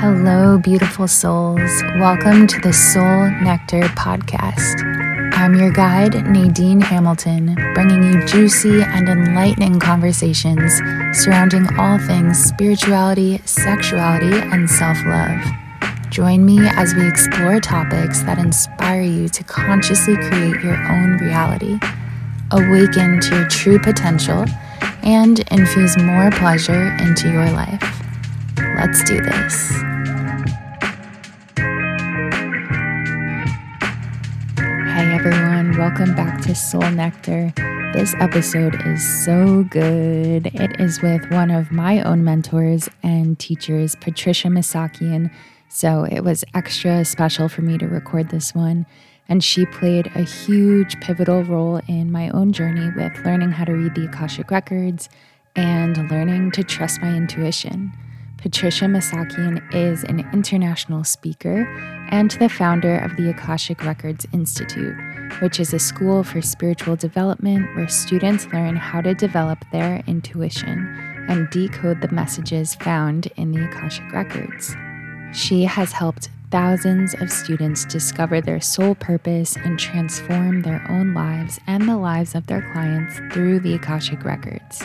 Hello, beautiful souls. Welcome to the Soul Nectar podcast. I'm your guide, Nadine Hamilton, bringing you juicy and enlightening conversations surrounding all things spirituality, sexuality, and self love. Join me as we explore topics that inspire you to consciously create your own reality, awaken to your true potential, and infuse more pleasure into your life. Let's do this. Hey everyone, welcome back to Soul Nectar. This episode is so good. It is with one of my own mentors and teachers, Patricia Masakian. So it was extra special for me to record this one. And she played a huge pivotal role in my own journey with learning how to read the Akashic Records and learning to trust my intuition. Patricia Masakian is an international speaker and the founder of the Akashic Records Institute, which is a school for spiritual development where students learn how to develop their intuition and decode the messages found in the Akashic Records. She has helped thousands of students discover their soul purpose and transform their own lives and the lives of their clients through the Akashic Records.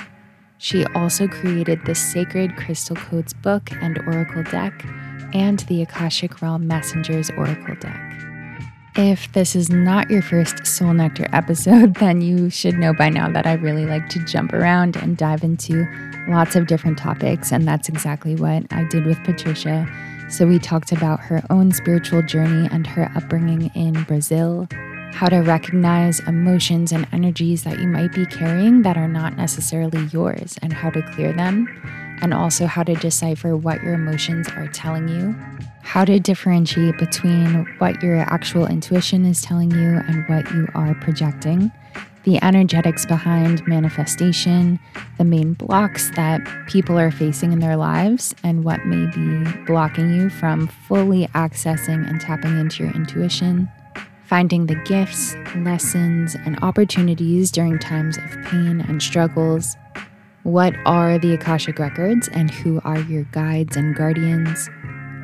She also created the Sacred Crystal Codes book and Oracle deck and the Akashic Realm Messengers Oracle deck. If this is not your first Soul Nectar episode, then you should know by now that I really like to jump around and dive into lots of different topics, and that's exactly what I did with Patricia. So, we talked about her own spiritual journey and her upbringing in Brazil, how to recognize emotions and energies that you might be carrying that are not necessarily yours and how to clear them, and also how to decipher what your emotions are telling you, how to differentiate between what your actual intuition is telling you and what you are projecting. The energetics behind manifestation, the main blocks that people are facing in their lives, and what may be blocking you from fully accessing and tapping into your intuition finding the gifts, lessons, and opportunities during times of pain and struggles. What are the Akashic Records and who are your guides and guardians?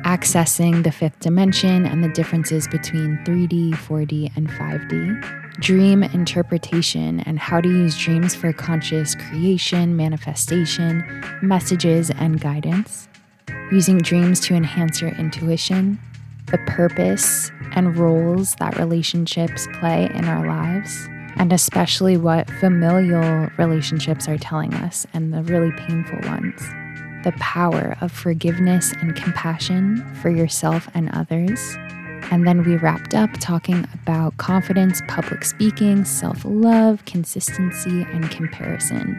Accessing the fifth dimension and the differences between 3D, 4D, and 5D. Dream interpretation and how to use dreams for conscious creation, manifestation, messages, and guidance. Using dreams to enhance your intuition the purpose and roles that relationships play in our lives, and especially what familial relationships are telling us and the really painful ones. The power of forgiveness and compassion for yourself and others. And then we wrapped up talking about confidence, public speaking, self love, consistency, and comparison.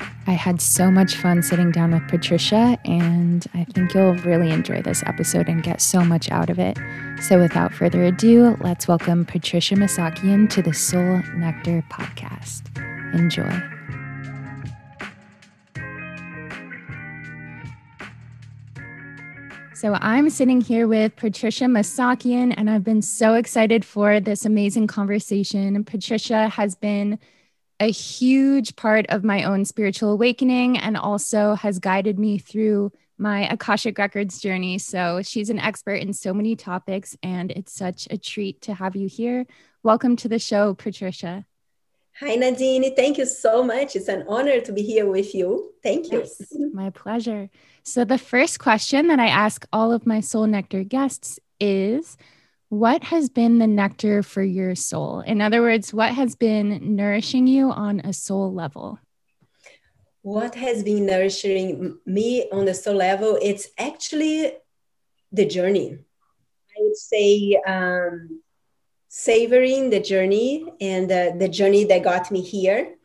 I had so much fun sitting down with Patricia, and I think you'll really enjoy this episode and get so much out of it. So, without further ado, let's welcome Patricia Masakian to the Soul Nectar podcast. Enjoy. So, I'm sitting here with Patricia Masakian, and I've been so excited for this amazing conversation. Patricia has been a huge part of my own spiritual awakening and also has guided me through my Akashic Records journey. So she's an expert in so many topics, and it's such a treat to have you here. Welcome to the show, Patricia. Hi, Nadine. Thank you so much. It's an honor to be here with you. Thank you. Yes, my pleasure. So, the first question that I ask all of my Soul Nectar guests is what has been the nectar for your soul? In other words, what has been nourishing you on a soul level? What has been nourishing me on the soul level? It's actually the journey. I would say um, savoring the journey and uh, the journey that got me here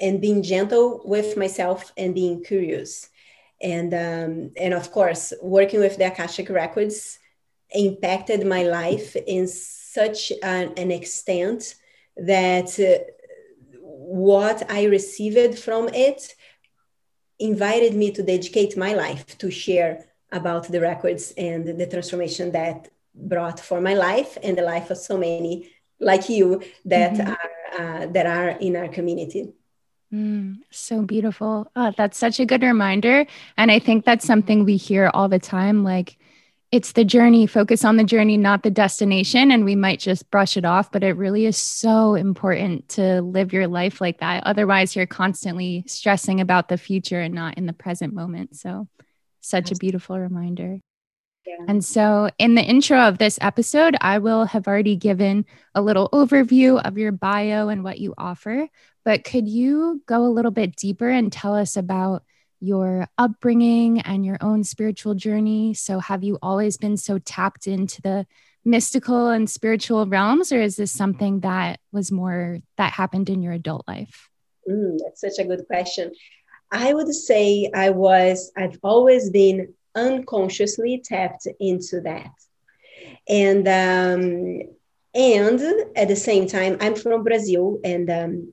and being gentle with myself and being curious. And, um, and of course, working with the Akashic Records impacted my life in such an, an extent that uh, what I received from it invited me to dedicate my life to share about the records and the transformation that brought for my life and the life of so many like you that mm-hmm. are uh, that are in our community. Mm, so beautiful. Oh, that's such a good reminder. And I think that's something we hear all the time. Like, it's the journey, focus on the journey, not the destination. And we might just brush it off, but it really is so important to live your life like that. Otherwise, you're constantly stressing about the future and not in the present moment. So, such a beautiful reminder. Yeah. And so, in the intro of this episode, I will have already given a little overview of your bio and what you offer. But could you go a little bit deeper and tell us about your upbringing and your own spiritual journey. So, have you always been so tapped into the mystical and spiritual realms, or is this something that was more that happened in your adult life? Mm, that's such a good question. I would say I was, I've always been unconsciously tapped into that. And, um, and at the same time, I'm from Brazil, and, um,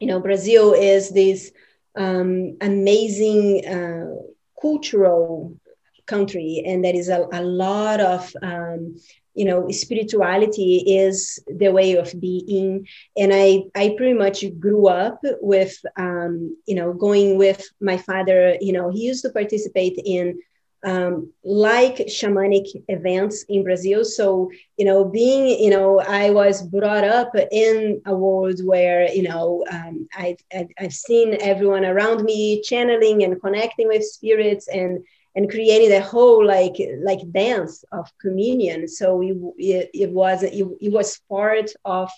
you know, Brazil is this um, amazing uh, cultural country, and there is a, a lot of um, you know spirituality is the way of being. And i i pretty much grew up with um you know going with my father you know he used to participate in um, like shamanic events in Brazil. So, you know, being, you know, I was brought up in a world where, you know, um, I've, I've seen everyone around me channeling and connecting with spirits and, and creating the whole like like dance of communion. So it, it, it was it, it was part of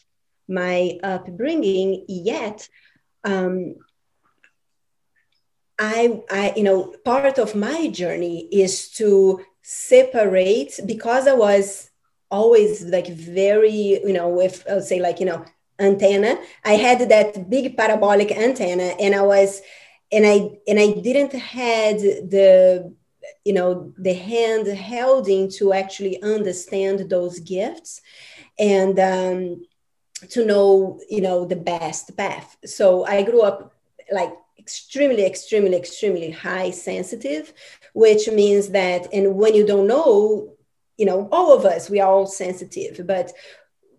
my upbringing. Yet, um, I, I, you know, part of my journey is to separate because I was always like very, you know, with I would say like, you know, antenna. I had that big parabolic antenna and I was, and I, and I didn't had the, you know, the hand holding to actually understand those gifts and um, to know, you know, the best path. So I grew up like extremely, extremely, extremely high sensitive, which means that, and when you don't know, you know, all of us, we are all sensitive, but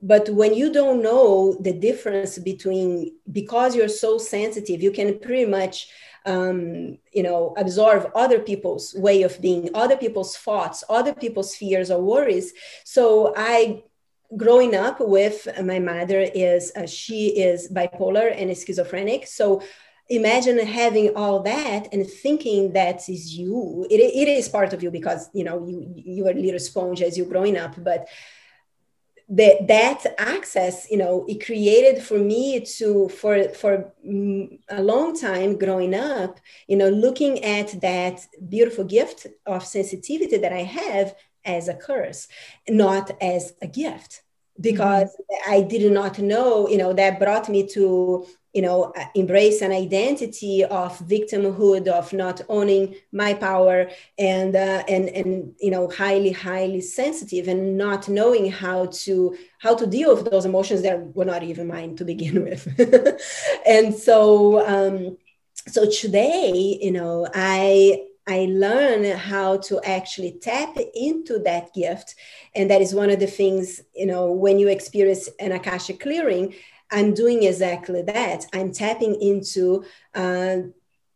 but when you don't know the difference between because you're so sensitive you can pretty much um, you know absorb other people's way of being other people's thoughts other people's fears or worries. So i growing up with my mother is uh, she is bipolar and schizophrenic. So imagine having all that and thinking that is you it, it is part of you because you know you you are a little sponge as you're growing up but the, that access you know it created for me to for for a long time growing up you know looking at that beautiful gift of sensitivity that i have as a curse not as a gift because mm-hmm. i did not know you know that brought me to you know uh, embrace an identity of victimhood of not owning my power and uh, and and you know highly highly sensitive and not knowing how to how to deal with those emotions that were not even mine to begin with and so um so today you know i I learn how to actually tap into that gift. And that is one of the things, you know, when you experience an Akasha clearing, I'm doing exactly that. I'm tapping into uh,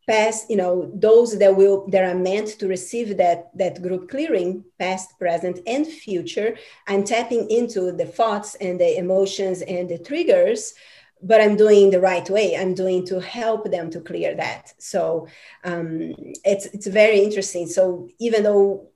past, you know, those that will that are meant to receive that that group clearing, past, present, and future. I'm tapping into the thoughts and the emotions and the triggers but I'm doing the right way. I'm doing to help them to clear that. So um, it's it's very interesting. So even though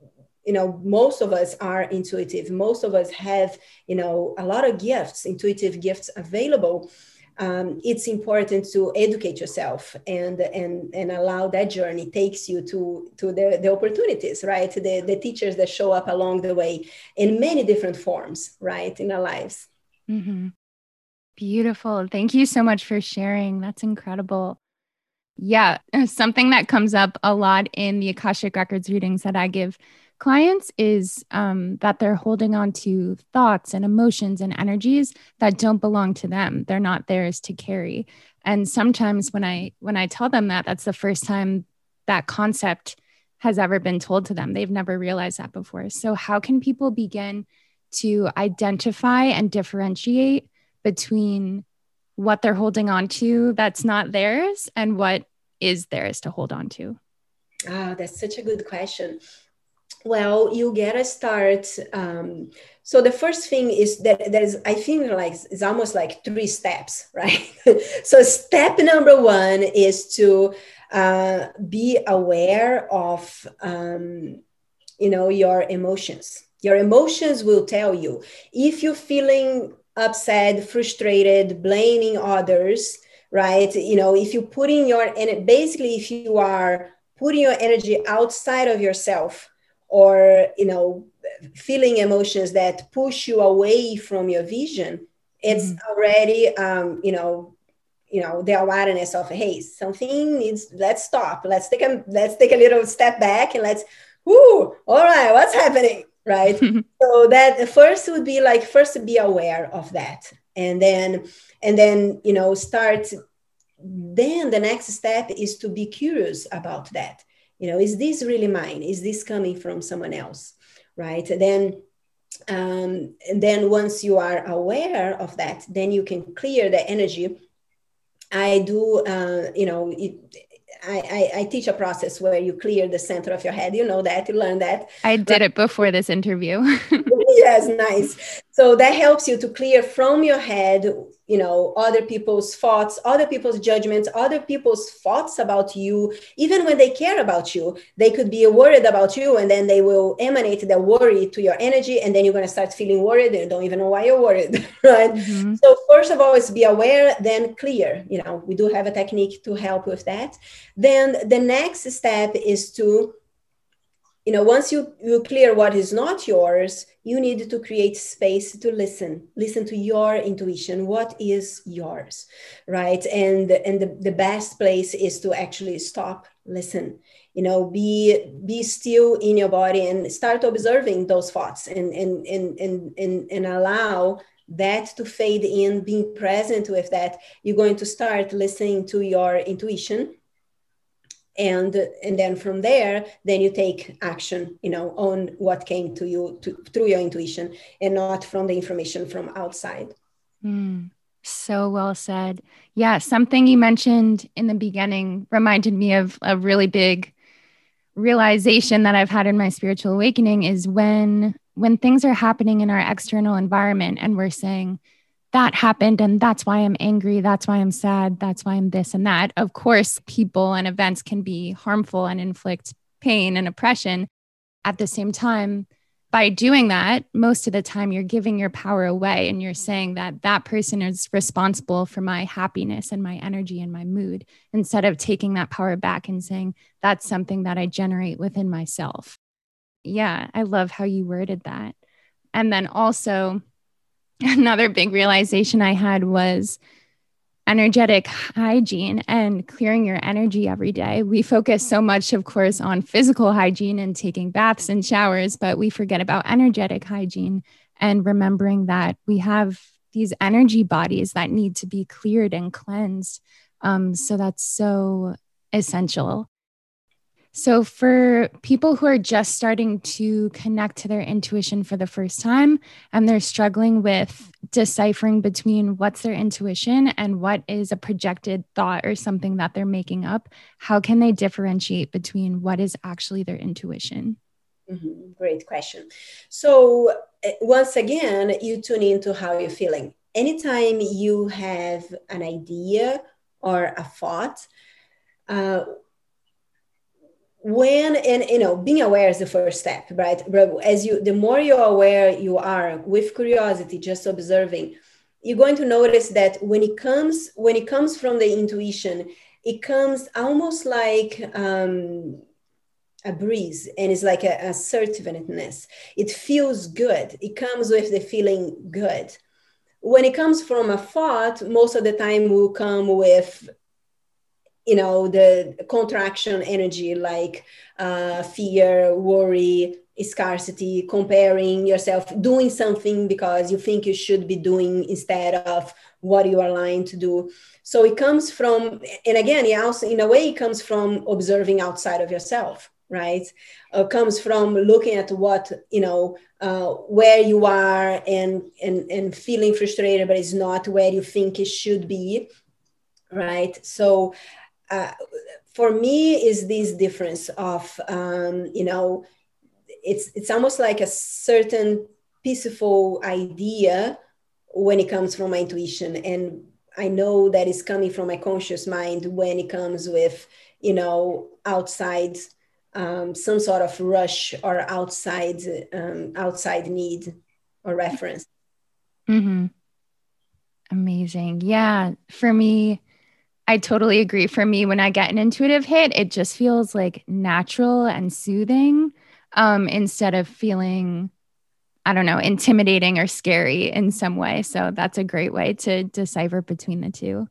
you know most of us are intuitive. Most of us have you know a lot of gifts intuitive gifts available. Um, it's important to educate yourself and and and allow that journey takes you to to the, the opportunities right? The, the teachers that show up along the way in many different forms right in our lives. Mm-hmm. beautiful. Thank you so much for sharing. That's incredible. Yeah something that comes up a lot in the akashic records readings that i give clients is um, that they're holding on to thoughts and emotions and energies that don't belong to them they're not theirs to carry and sometimes when i when i tell them that that's the first time that concept has ever been told to them they've never realized that before so how can people begin to identify and differentiate between what they're holding on to that's not theirs and what is theirs to hold on to? Ah, that's such a good question. Well, you get to start. Um, so the first thing is that there's, I think, like it's almost like three steps, right? so step number one is to uh, be aware of, um, you know, your emotions. Your emotions will tell you if you're feeling upset, frustrated, blaming others, right? You know, if you put in your and basically if you are putting your energy outside of yourself or you know feeling emotions that push you away from your vision it's mm-hmm. already um, you know you know the awareness of hey something needs let's stop. Let's take a let's take a little step back and let's whoo all right what's happening? Right? So that first would be like first be aware of that. And then and then you know start then the next step is to be curious about that you know is this really mine is this coming from someone else right then um, and then once you are aware of that then you can clear the energy i do uh, you know it, I, I, I, teach a process where you clear the center of your head. You know that, you learn that. I did it before this interview. yes, nice. So that helps you to clear from your head, you know, other people's thoughts, other people's judgments, other people's thoughts about you. Even when they care about you, they could be worried about you and then they will emanate their worry to your energy. And then you're going to start feeling worried and don't even know why you're worried, right? Mm-hmm. So, first of all, is be aware, then clear. You know, we do have a technique to help with that. Then the next step is to you know once you you clear what is not yours you need to create space to listen listen to your intuition. What is yours right? And and the, the best place is to actually stop listen you know be be still in your body and start observing those thoughts and and and and and, and allow that to fade in being present with that. You're going to start listening to your intuition and and then from there then you take action you know on what came to you to, through your intuition and not from the information from outside. Mm, so well said. Yeah something you mentioned in the beginning reminded me of a really big realization that i've had in my spiritual awakening is when when things are happening in our external environment and we're saying that happened and that's why I'm angry. That's why I'm sad. That's why I'm this and that. Of course, people and events can be harmful and inflict pain and oppression. At the same time, by doing that, most of the time you're giving your power away and you're saying that that person is responsible for my happiness and my energy and my mood instead of taking that power back and saying that's something that I generate within myself. Yeah, I love how you worded that. And then also, another big realization I had was energetic hygiene and clearing your energy every day. We focus so much, of course, on physical hygiene and taking baths and showers, but we forget about energetic hygiene and remembering that we have these energy bodies that need to be cleared and cleansed. Um, so that's so essential. So, for people who are just starting to connect to their intuition for the first time and they're struggling with deciphering between what's their intuition and what is a projected thought or something that they're making up, how can they differentiate between what is actually their intuition? Mm-hmm. Great question. So, eh, once again, you tune into how you're feeling. Anytime you have an idea or a thought, uh, when and you know being aware is the first step right? As you the more you're aware you are with curiosity just observing you're going to notice that when it comes when it comes from the intuition it comes almost like um, a breeze and it's like a assertiveness. It feels good. It comes with the feeling good. When it comes from a thought most of the time will come with you know the contraction energy like uh, fear worry scarcity comparing yourself doing something because you think you should be doing instead of what you are lying to do. So it comes from and again it also in a way it comes from observing outside of yourself right? Uh, comes from looking at what you know uh, where you are and, and and feeling frustrated but it's not where you think it should be right? So uh, for me is this difference of um, you know it's it's almost like a certain peaceful idea when it comes from my intuition. And i know that it's coming from my conscious mind when it comes with you know outside um, some sort of rush or outside um, outside need or reference. Mm-hmm. amazing. Yeah for me I totally agree. For me, when I get an intuitive hit, it just feels like natural and soothing um, instead of feeling, I don't know, intimidating or scary in some way. So that's a great way to decipher between the 2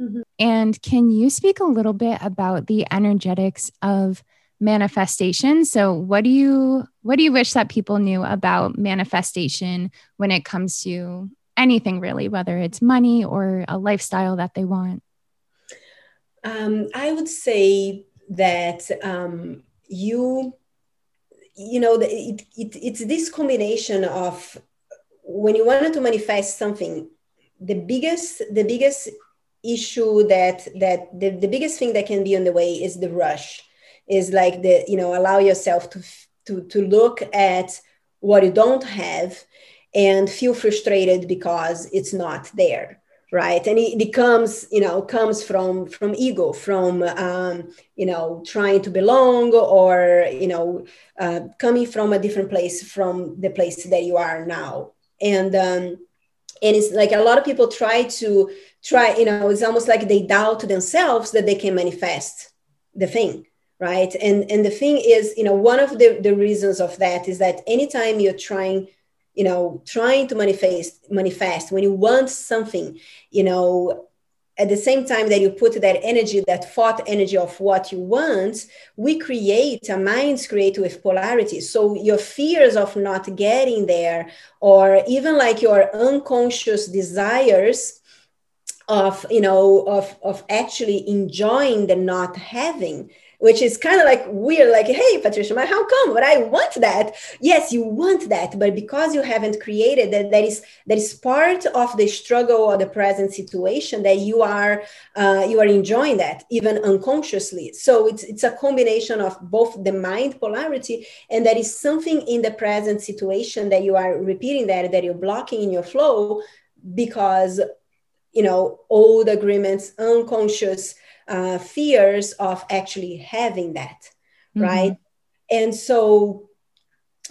mm-hmm. And can you speak a little bit about the energetics of manifestation? So what do you what do you wish that people knew about manifestation when it comes to anything really, whether it's money or a lifestyle that they want? Um, I would say that um, you, you know, it, it, it's this combination of when you wanted to manifest something, the biggest, the biggest issue that that the, the biggest thing that can be on the way is the rush, is like the you know allow yourself to to to look at what you don't have and feel frustrated because it's not there right? And it, it comes you know comes from from ego from um, you know trying to belong or you know uh, coming from a different place from the place that you are now. And um, and it's like a lot of people try to try you know it's almost like they doubt themselves that they can manifest the thing right? And and the thing is you know one of the the reasons of that is that anytime you're trying you know trying to manifest manifest when you want something you know at the same time that you put that energy that thought energy of what you want we create a minds create with polarity. So your fears of not getting there or even like your unconscious desires of you know of of actually enjoying the not having which is kind of like weird like hey patricia how come? But i want that. Yes you want that but because you haven't created that that is that is part of the struggle or the present situation that you are uh, you are enjoying that even unconsciously. So it's it's a combination of both the mind polarity and that is something in the present situation that you are repeating that that you're blocking in your flow because you know old agreements unconscious uh, fears of actually having that mm-hmm. right and so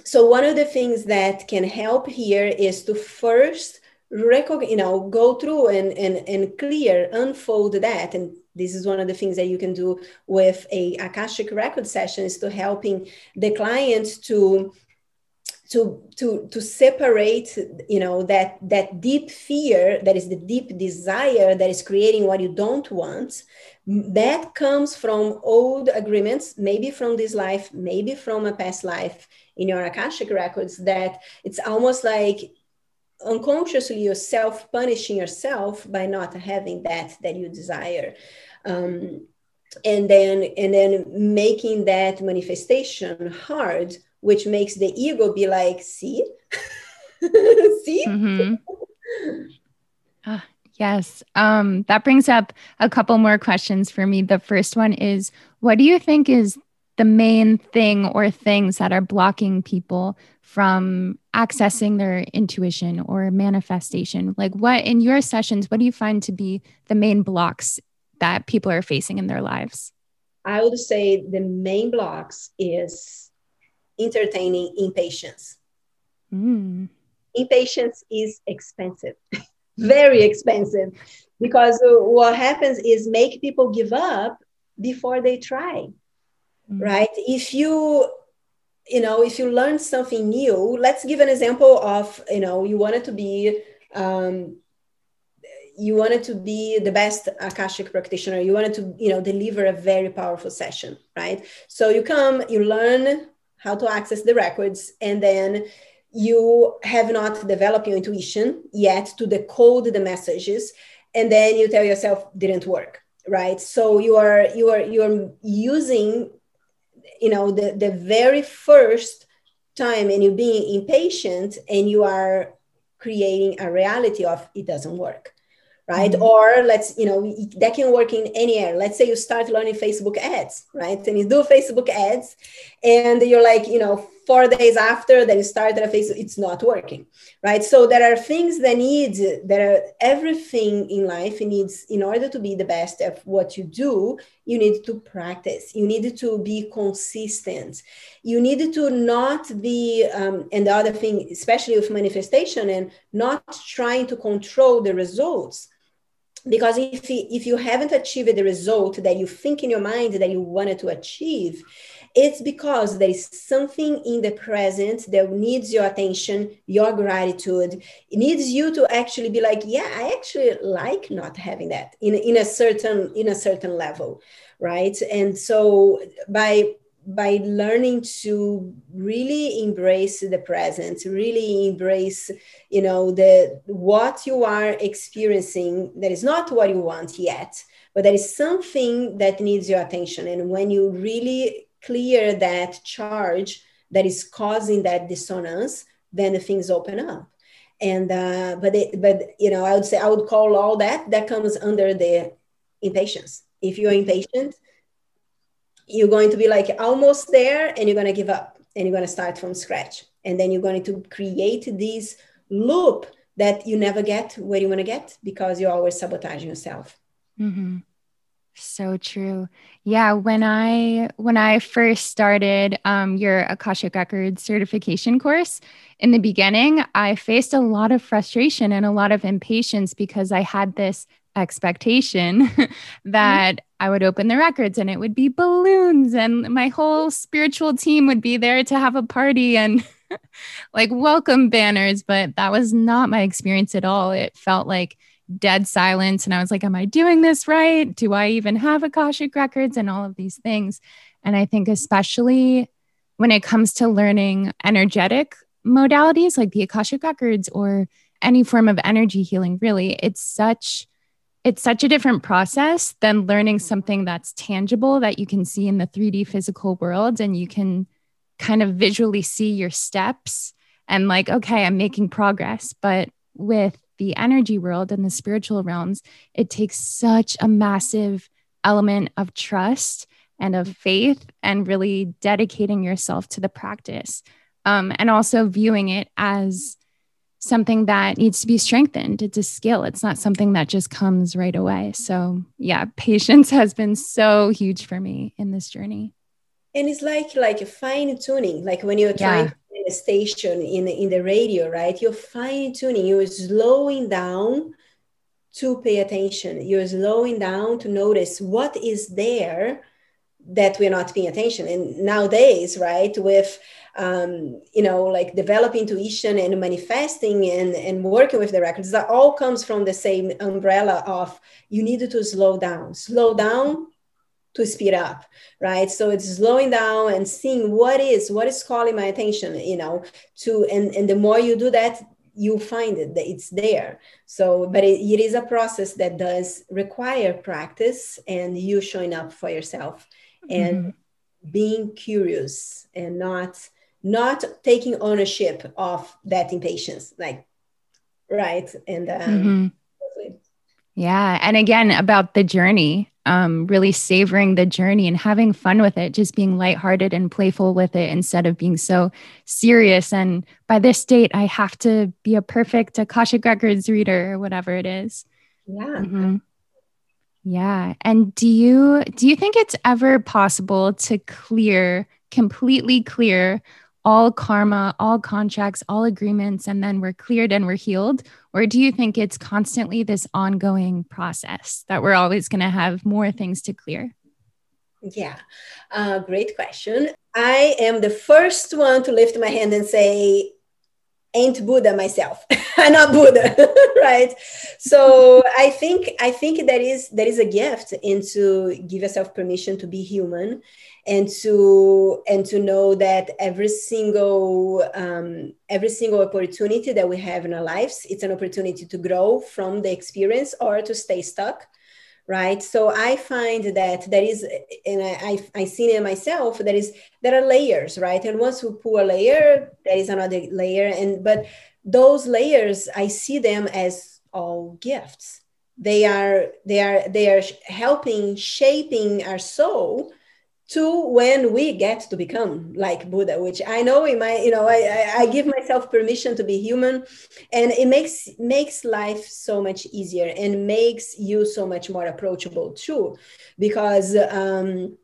so one of the things that can help here is to first recognize you know go through and and, and clear unfold that and this is one of the things that you can do with a akashic record session is to helping the client to to to to separate you know that that deep fear that is the deep desire that is creating what you don't want that comes from old agreements maybe from this life maybe from a past life in your akashic records that it's almost like unconsciously you're self punishing yourself by not having that that you desire. Um, and then and then making that manifestation hard which makes the ego be like, see, see. Mm-hmm. Ah, yes. Um, that brings up a couple more questions for me. The first one is what do you think is the main thing or things that are blocking people from accessing their intuition or manifestation? Like, what in your sessions, what do you find to be the main blocks that people are facing in their lives? I would say the main blocks is entertaining impatience. Mm. Impatience is expensive, very expensive, because what happens is make people give up before they try, mm. right? If you you know if you learn something new let's give an example of you know you wanted to be um, you wanted to be the best akashic practitioner you wanted to you know deliver a very powerful session right so you come you learn how to access the records, and then you have not developed your intuition yet to decode the messages, and then you tell yourself didn't work, right? So you are you are you are using, you know, the the very first time and you're being impatient and you are creating a reality of it doesn't work right mm-hmm. or let's you know that can work in any area let's say you start learning facebook ads right and you do facebook ads and you're like you know four days after that you started a Facebook, it's not working, right? So there are things that need, there are everything in life needs, in order to be the best at what you do, you need to practice. You need to be consistent. You need to not be, um, and the other thing, especially with manifestation and not trying to control the results because if, if you haven't achieved the result that you think in your mind that you wanted to achieve it's because there is something in the present that needs your attention, your gratitude. It needs you to actually be like, yeah, I actually like not having that in, in a certain in a certain level, right? And so by by learning to really embrace the present really embrace you know the what you are experiencing that is not what you want yet but there is something that needs your attention and when you really clear that charge that is causing that dissonance, then the things open up. And uh, but it, but you know, I would say I would call all that that comes under the impatience. If you're impatient, you're going to be like almost there, and you're going to give up, and you're going to start from scratch, and then you're going to create this loop that you never get where you want to get because you're always sabotaging yourself. Mm-hmm. So true. Yeah, when I when I first started um, your Akashic Records certification course in the beginning, I faced a lot of frustration and a lot of impatience because I had this expectation that mm-hmm. I would open the records and it would be balloons and my whole spiritual team would be there to have a party and like welcome banners, but that was not my experience at all. It felt like dead silence. And I was like, Am I doing this right? Do I even have Akashic records and all of these things? And I think, especially when it comes to learning energetic modalities like the Akashic records or any form of energy healing, really, it's such it's such a different process than learning something that's tangible that you can see in the 3D physical world and you can kind of visually see your steps and like okay i'm making progress but with the energy world and the spiritual realms, it takes such a massive element of trust and of faith and really dedicating yourself to the practice. Um, and also viewing it as something that needs to be strengthened. It's a skill, it's not something that just comes right away. So, yeah, patience has been so huge for me in this journey. And it's like like fine tuning, like when you're trying yeah the station in the, in the radio, right? You're fine tuning, you're slowing down to pay attention. You're slowing down to notice what is there that we're not paying attention. And nowadays, right, with um, you know, like developing intuition and manifesting and, and working with the records, that all comes from the same umbrella of you need to slow down. Slow down to speed up right so it's slowing down and seeing what is what is calling my attention you know to and and the more you do that you find it that it's there so but it, it is a process that does require practice and you showing up for yourself and mm-hmm. being curious and not not taking ownership of that impatience like right and um, mm-hmm. yeah and again about the journey um, really savoring the journey and having fun with it, just being lighthearted and playful with it instead of being so serious. And by this date, I have to be a perfect Akashic Records reader or whatever it is. Yeah. Mm-hmm. Yeah. And do you do you think it's ever possible to clear completely clear all karma, all contracts, all agreements, and then we're cleared and we're healed? Or do you think it's constantly this ongoing process that we're always going to have more things to clear? Yeah, uh, great question. I am the first one to lift my hand and say, ain't Buddha myself. I'm not Buddha, right? So I think I think that is that is a gift into give yourself permission to be human and to and to know that every single um, every single opportunity that we have in our lives it's an opportunity to grow from the experience or to stay stuck right? So i find that there is and i i, I seen it myself there is there are layers right? And once we pull a layer there is another layer. And but those layers i see them as all gifts. They are they are they are helping shaping our soul to when we get to become like Buddha, which I know in my, you know, I, I, give myself permission to be human and it makes makes life so much easier and makes you so much more approachable too. Because um,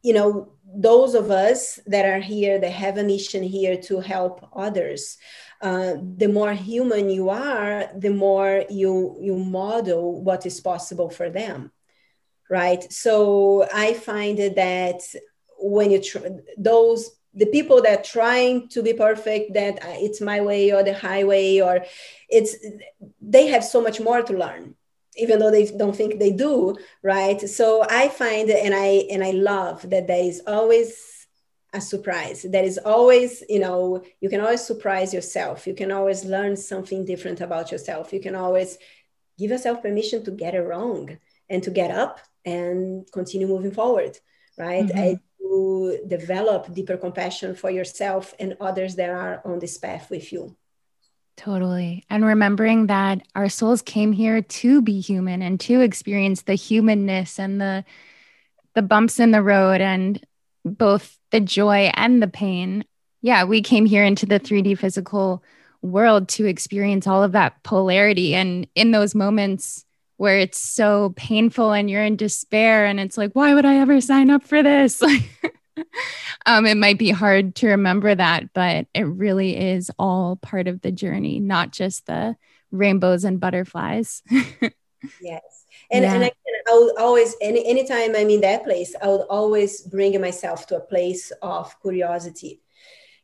you know, those of us that are here that have a mission here to help others. Uh, the more human you are, the more you you model what is possible for them right? So I find that when you tr- those the people that trying to be perfect that uh, it's my way or the highway or it's they have so much more to learn even though they don't think they do right? So i find and i and i love that there is always a surprise. There is always you know you can always surprise yourself. You can always learn something different about yourself. You can always give yourself permission to get it wrong and to get up and continue moving forward, right? Mm-hmm. And to develop deeper compassion for yourself and others that are on this path with you. Totally. And remembering that our souls came here to be human and to experience the humanness and the the bumps in the road and both the joy and the pain. Yeah, we came here into the 3D physical world to experience all of that polarity and in those moments where it's so painful and you're in despair and it's like why would i ever sign up for this? Um, it might be hard to remember that but it really is all part of the journey not just the rainbows and butterflies. Yes. And, yeah. and I, I would always any anytime i'm in that place i would always bring myself to a place of curiosity.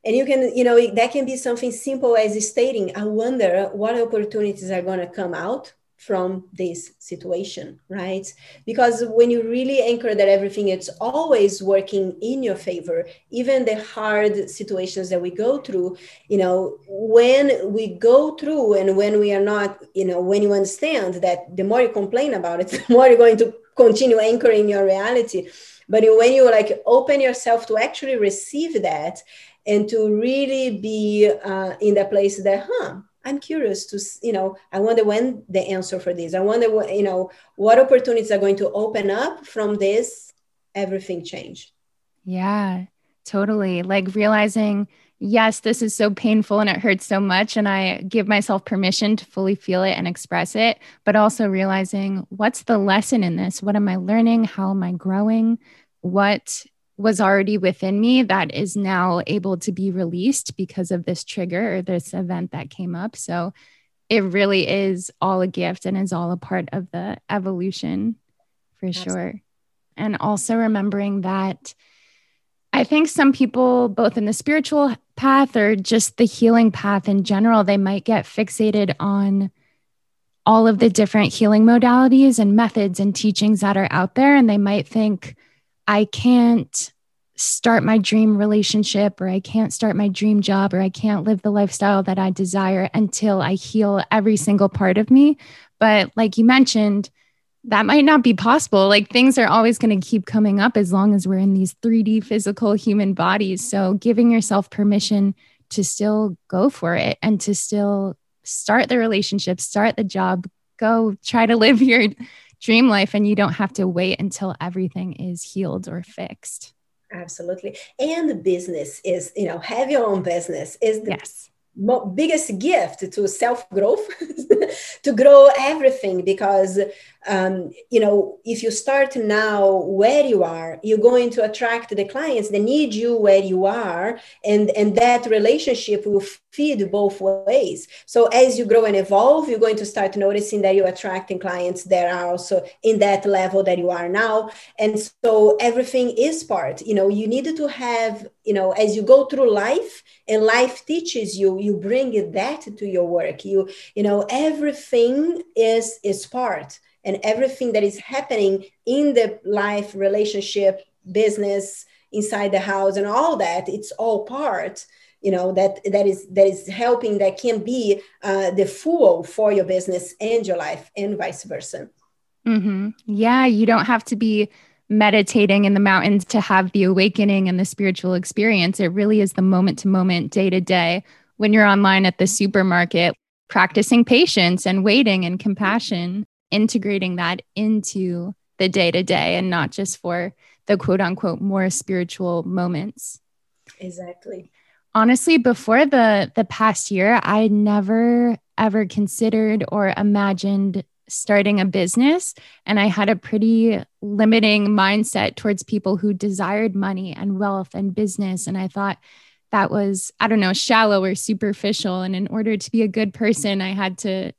And you can you know that can be something simple as stating i wonder what opportunities are going to come out from this situation right? Because when you really anchor that everything it's always working in your favor even the hard situations that we go through you know when we go through and when we are not you know when you understand that the more you complain about it the more you're going to continue anchoring your reality. But when you like open yourself to actually receive that and to really be uh, in the place that huh I'm curious to, you know, I wonder when the answer for this. I wonder what, you know, what opportunities are going to open up from this everything change. Yeah, totally. Like realizing, yes, this is so painful and it hurts so much. And I give myself permission to fully feel it and express it, but also realizing what's the lesson in this? What am I learning? How am I growing? What was already within me that is now able to be released because of this trigger or this event that came up. So it really is all a gift and is all a part of the evolution for Absolutely. sure. And also remembering that I think some people, both in the spiritual path or just the healing path in general, they might get fixated on all of the different healing modalities and methods and teachings that are out there. And they might think, I can't start my dream relationship or I can't start my dream job or I can't live the lifestyle that I desire until I heal every single part of me. But like you mentioned, that might not be possible. Like things are always going to keep coming up as long as we're in these 3D physical human bodies. So giving yourself permission to still go for it and to still start the relationship, start the job, go try to live your dream life and you don't have to wait until everything is healed or fixed. Absolutely. And the business is you know have your own business is the yes. biggest gift to self growth to grow everything because um, you know if you start now where you are you're going to attract the clients that need you where you are and and that relationship will feed both ways. So as you grow and evolve you're going to start noticing that you're attracting clients that are also in that level that you are now. And so everything is part you know you need to have you know as you go through life and life teaches you you bring that to your work. You you know everything is is part and everything that is happening in the life relationship business inside the house and all that it's all part you know that that is that is helping that can be uh, the fuel for your business and your life and vice versa Mm-hmm. Yeah, you don't have to be meditating in the mountains to have the awakening and the spiritual experience. It really is the moment to moment, day to day. When you're online at the supermarket, practicing patience and waiting and compassion, integrating that into the day to day and not just for the quote unquote more spiritual moments. Exactly. Honestly, before the the past year, I never ever considered or imagined starting a business and I had a pretty limiting mindset towards people who desired money and wealth and business and I thought that was I don't know shallow or superficial and in order to be a good person I had to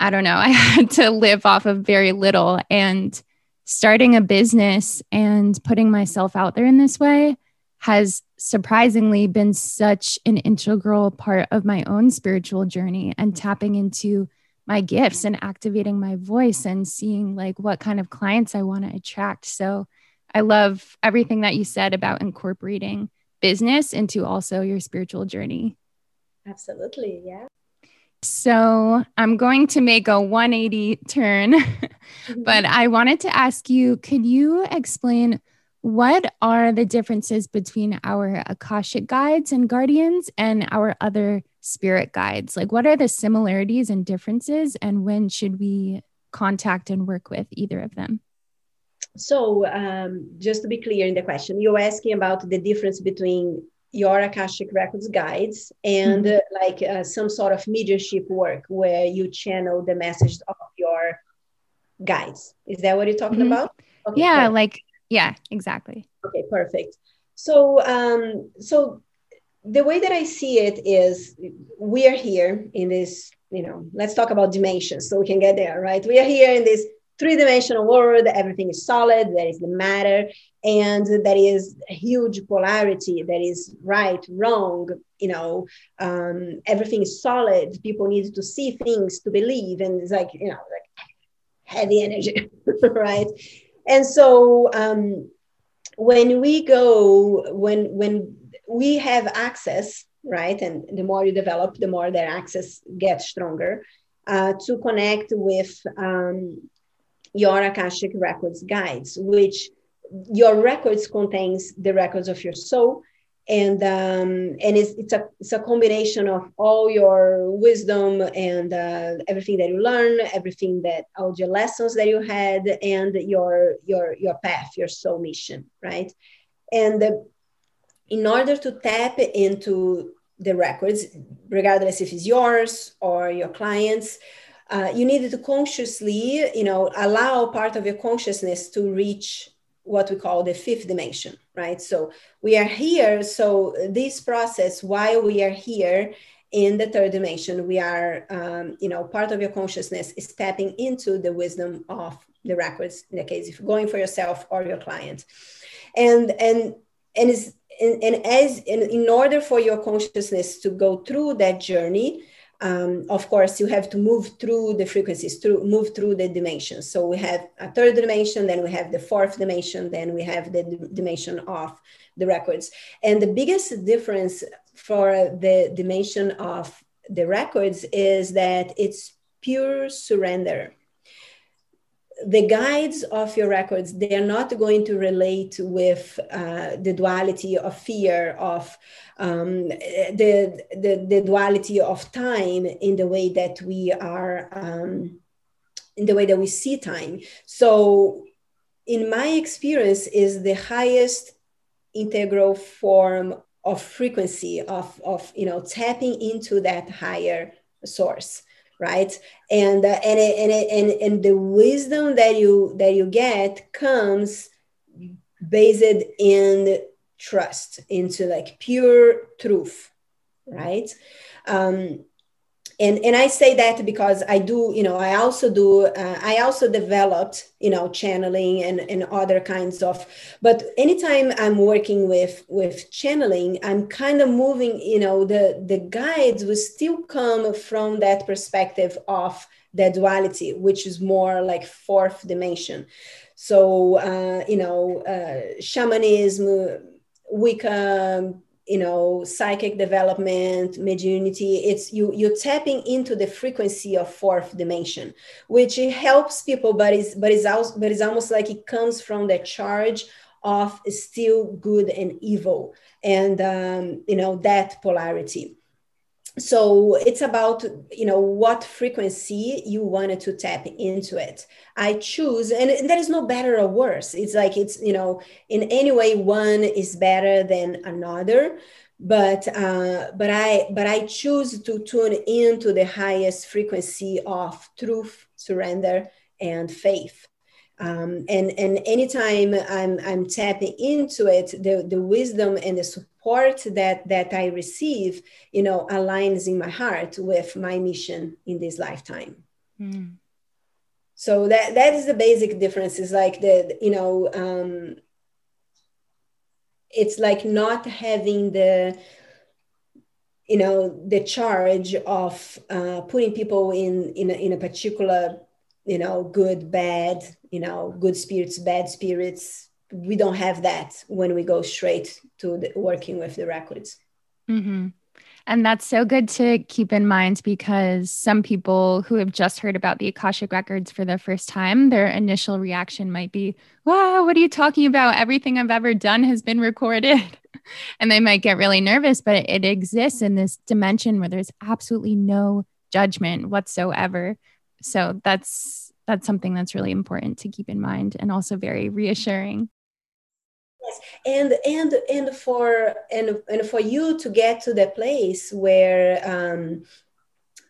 I don't know I had to live off of very little and starting a business and putting myself out there in this way has surprisingly been such an integral part of my own spiritual journey and tapping into my gifts and activating my voice and seeing like what kind of clients I want to attract. So I love everything that you said about incorporating business into also your spiritual journey. Absolutely. Yeah. So I'm going to make a 180 turn, mm-hmm. but I wanted to ask you could you explain what are the differences between our Akashic guides and guardians and our other spirit guides? Like, what are the similarities and differences, and when should we contact and work with either of them? So, um, just to be clear in the question, you're asking about the difference between your Akashic Records guides and mm-hmm. uh, like uh, some sort of mediumship work where you channel the message of your guides. Is that what you're talking mm-hmm. about? Okay, yeah, like, yeah, exactly. Okay, perfect. So, um, so the way that I see it is we are here in this, you know, let's talk about dimensions so we can get there, right? We are here in this three dimensional world, everything is solid, there is the matter, and there is a huge polarity that is right, wrong, you know, um, everything is solid. People need to see things to believe, and it's like, you know, like heavy energy, right? And so, um, when we go when when we have access, right? And the more you develop, the more that access gets stronger uh, to connect with um, your Akashic Records guides, which your records contains the records of your soul. And um, and it's, it's a it's a combination of all your wisdom and uh, everything that you learn, everything that all your lessons that you had, and your your your path, your soul mission, right? And the, in order to tap into the records, regardless if it's yours or your clients, uh, you needed to consciously, you know, allow part of your consciousness to reach what we call the fifth dimension, right? So we are here. So this process, while we are here in the third dimension, we are, um, you know, part of your consciousness is tapping into the wisdom of the records. In the case, if you're going for yourself or your client, and and and is and, and as in, in order for your consciousness to go through that journey um, of course you have to move through the frequencies through move through the dimensions. So we have a third dimension then we have the fourth dimension then we have the d- dimension of the records. And the biggest difference for the dimension of the records is that it's pure surrender the guides of your records they are not going to relate with uh, the duality of fear of um, the, the, the duality of time in the way that we are um, in the way that we see time. So in my experience is the highest integral form of frequency of, of you know tapping into that higher source right? And uh, and, it, and, it, and and the wisdom that you that you get comes based in trust into like pure truth right? Um and and i say that because i do you know i also do uh, i also developed you know channeling and and other kinds of but anytime i'm working with with channeling i'm kind of moving you know the the guides will still come from that perspective of the duality which is more like fourth dimension. So uh, you know uh, shamanism wicca you know psychic development mediunity it's you you're tapping into the frequency of fourth dimension which helps people but is but is also but it's almost like it comes from the charge of still good and evil and um, you know that polarity so it's about you know what frequency you wanted to tap into it. I choose and, and there is no better or worse. It's like it's you know in any way one is better than another. But uh, but i but i choose to tune into the highest frequency of truth surrender and faith um, and and anytime I'm I'm tapping into it, the the wisdom and the support that that I receive, you know, aligns in my heart with my mission in this lifetime. Mm. So that that is the basic difference. Is like the you know, um, it's like not having the you know the charge of uh, putting people in in a, in a particular you know good bad you know good spirits bad spirits. We don't have that when we go straight to the, working with the records. Mm-hmm. and that's so good to keep in mind because some people who have just heard about the akashic records for the first time their initial reaction might be wow what are you talking about? Everything i've ever done has been recorded. And they might get really nervous but it exists in this dimension where there's absolutely no judgment whatsoever so that's that's something that's really important to keep in mind and also very reassuring. Yes and and and for and and for you to get to the place where um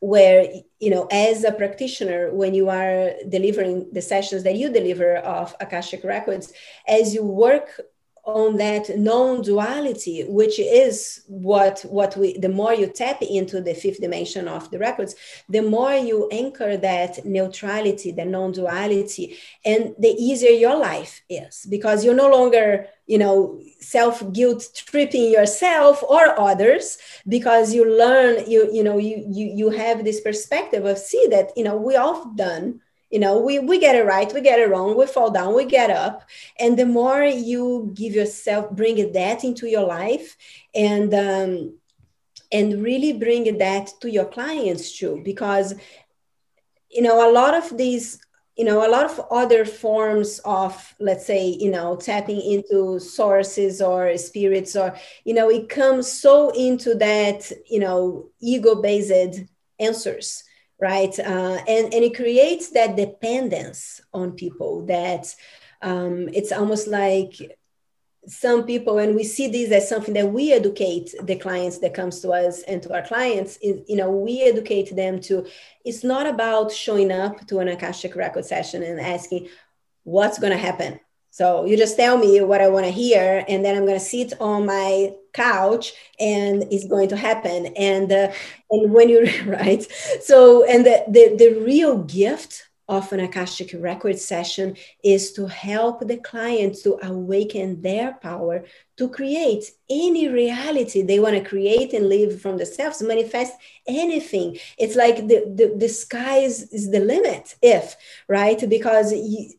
where you know as a practitioner when you are delivering the sessions that you deliver of akashic records as you work on that non-duality which is what what we the more you tap into the fifth dimension of the records the more you anchor that neutrality the non-duality and the easier your life is because you're no longer you know self guilt tripping yourself or others because you learn you you know you you you have this perspective of see that you know we all done you know we, we get it right we get it wrong we fall down we get up. And the more you give yourself bring that into your life and um, and really bring that to your clients too because you know a lot of these you know a lot of other forms of let's say you know tapping into sources or spirits or you know it comes so into that you know ego based answers right? Uh, and, and it creates that dependence on people that um, it's almost like some people and we see this as something that we educate the clients that comes to us and to our clients is you know we educate them to it's not about showing up to an akashic record session and asking what's going to happen so you just tell me what I want to hear, and then I'm going to sit on my couch, and it's going to happen. And uh, and when you right, so and the, the the real gift of an akashic record session is to help the client to awaken their power to create any reality they want to create and live from themselves manifest anything. It's like the, the, the sky is, is the limit if right? Because you,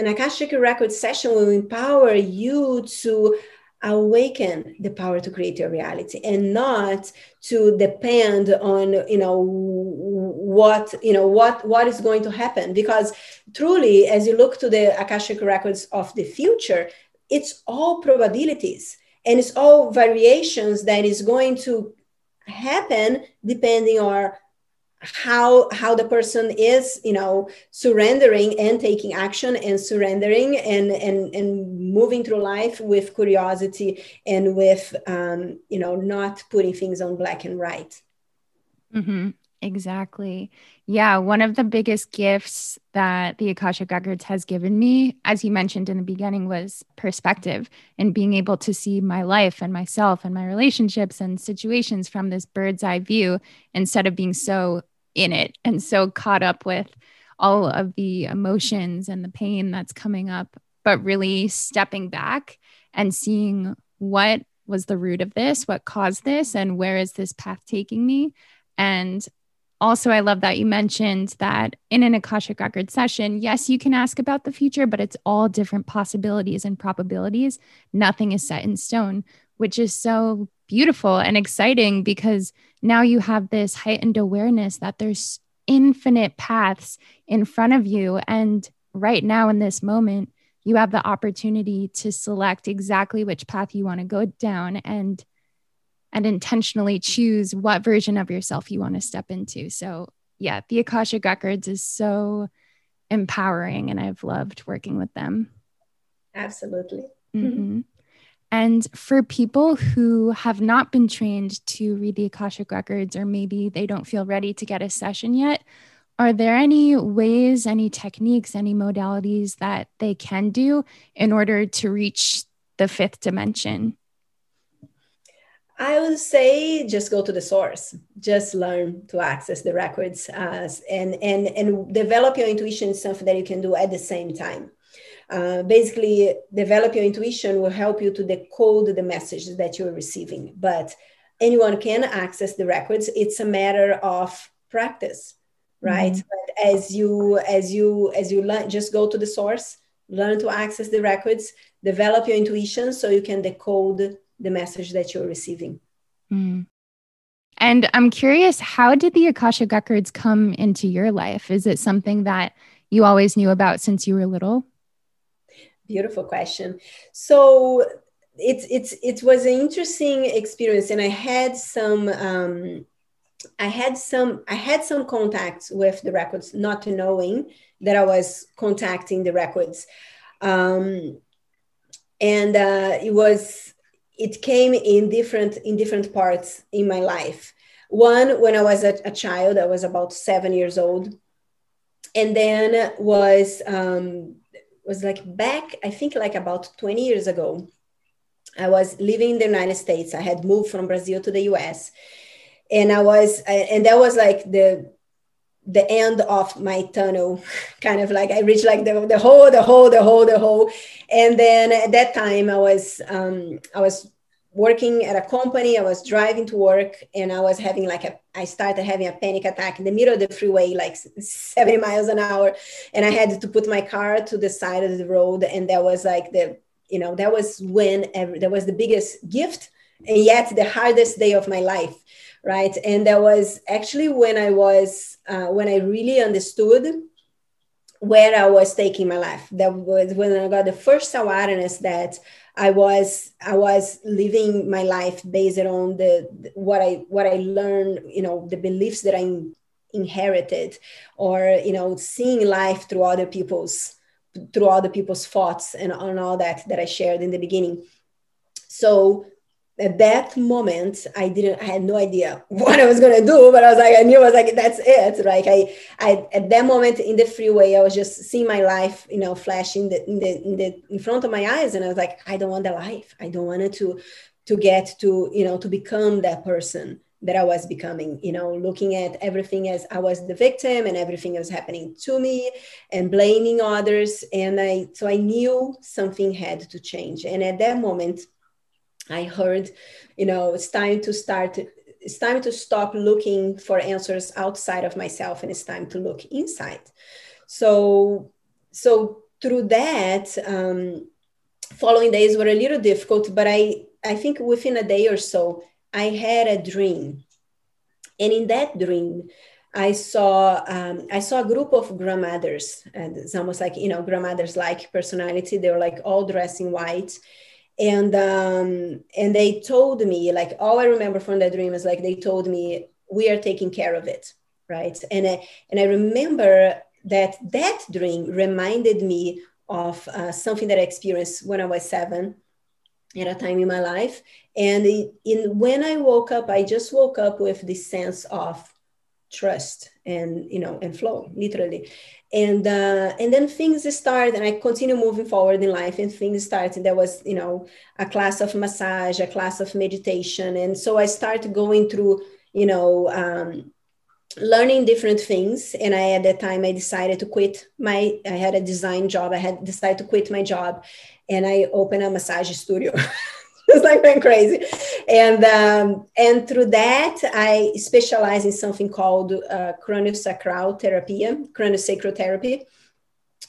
an Akashic record session will empower you to awaken the power to create your reality and not to depend on you know what you know what what is going to happen. Because truly as you look to the akashic records of the future it's all probabilities and it's all variations that is going to happen depending on how how the person is you know surrendering and taking action and surrendering and and and moving through life with curiosity and with um, you know not putting things on black and white mm-hmm. exactly yeah one of the biggest gifts that the akashic records has given me as you mentioned in the beginning was perspective and being able to see my life and myself and my relationships and situations from this bird's eye view instead of being so in it and so caught up with all of the emotions and the pain that's coming up, but really stepping back and seeing what was the root of this, what caused this, and where is this path taking me. And also, I love that you mentioned that in an Akashic Record session, yes, you can ask about the future, but it's all different possibilities and probabilities. Nothing is set in stone, which is so beautiful and exciting because now you have this heightened awareness that there's infinite paths in front of you. And right now, in this moment, you have the opportunity to select exactly which path you want to go down and and intentionally choose what version of yourself you want to step into. So, yeah, the Akashic Records is so empowering, and I've loved working with them. Absolutely. Mm-hmm. And for people who have not been trained to read the Akashic Records, or maybe they don't feel ready to get a session yet, are there any ways, any techniques, any modalities that they can do in order to reach the fifth dimension? I would say just go to the source. Just learn to access the records uh, and and and develop your intuition is something that you can do at the same time. Uh, basically, develop your intuition will help you to decode the messages that you're receiving. But anyone can access the records. It's a matter of practice, right? Mm-hmm. But as you as you as you learn, just go to the source, learn to access the records, develop your intuition so you can decode the message that you're receiving. Mm. And I'm curious, how did the Akashic Records come into your life? Is it something that you always knew about since you were little? Beautiful question. So it's it's it was an interesting experience, and I had some um, I had some I had some contacts with the records, not knowing that I was contacting the records, um, and uh, it was it came in different in different parts in my life. One when i was a, a child i was about seven years old. And then was um, was like back i think like about 20 years ago. I was living in the united states. I had moved from brazil to the us and i was and that was like the the end of my tunnel. Kind of like i reached like the, the hole the hole the hole the hole and then at that time i was um, i was working at a company i was driving to work and i was having like a i started having a panic attack in the middle of the freeway like 70 miles an hour and i had to put my car to the side of the road and that was like the you know that was when every, that was the biggest gift and yet the hardest day of my life right? And that was actually when i was uh, when i really understood where i was taking my life. That was when i got the first awareness that i was i was living my life based on the what i what i learned you know the beliefs that i inherited or you know seeing life through other people's through other people's thoughts and, and all that that i shared in the beginning. So at that moment i didn't i had no idea what i was going to do but i was like i knew i was like that's it. Like i i at that moment in the freeway i was just seeing my life you know flashing the, in the in the in front of my eyes and i was like i don't want the life. I don't want it to to get to you know to become that person that i was becoming you know looking at everything as i was the victim and everything was happening to me and blaming others. And i so i knew something had to change. And at that moment I heard, you know, it's time to start, it's time to stop looking for answers outside of myself and it's time to look inside. So, so through that, um, following days were a little difficult, but I, I think within a day or so, I had a dream. And in that dream, I saw um, I saw a group of grandmothers, and it's almost like you know grandmothers like personality. They were like all dressed in white, and um, and they told me like all I remember from that dream is like they told me we are taking care of it, right? And I, and I remember that that dream reminded me of uh, something that I experienced when I was seven at a time in my life. And in, in when I woke up, I just woke up with this sense of trust and you know and flow literally. And uh, and then things start and i continue moving forward in life and things start and there was you know a class of massage a class of meditation. And so i started going through you know um, learning different things. And i at that time i decided to quit my i had a design job. I had decided to quit my job and i opened a massage studio was like went crazy. And um, and through that, I specialize in something called uh, craniosacral therapy, craniosacral therapy,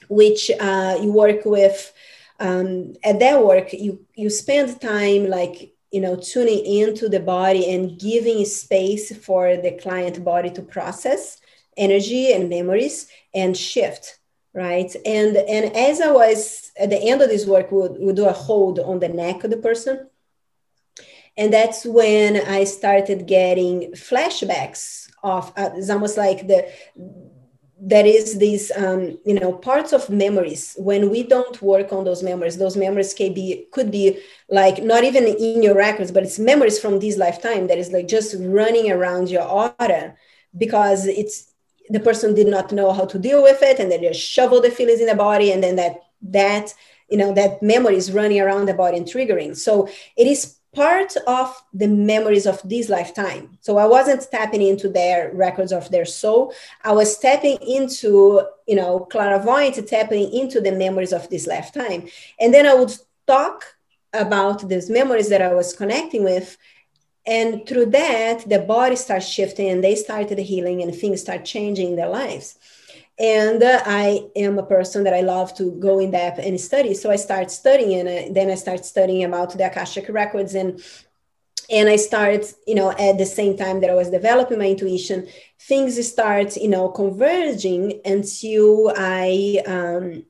which uh, you work with. Um, at that work, you you spend time like you know tuning into the body and giving space for the client body to process energy and memories and shift right and and as i was at the end of this work we would, we would do a hold on the neck of the person and that's when i started getting flashbacks of uh, it's almost like the there is these um, you know parts of memories. When we don't work on those memories those memories can be could be like not even in your records but it's memories from this lifetime that is like just running around your aura because it's the person did not know how to deal with it and they just shovel the feelings in the body and then that that you know that memory is running around the body and triggering. So it is part of the memories of this lifetime. So I wasn't tapping into their records of their soul. I was tapping into, you know, clairvoyant, tapping into the memories of this lifetime. And then I would talk about these memories that I was connecting with. And through that, the body starts shifting and they started healing and things start changing in their lives and uh, i am a person that i love to go in depth and study. So i start studying and uh, then i start studying about the akashic records and and i start you know at the same time that i was developing my intuition things start you know converging until i um,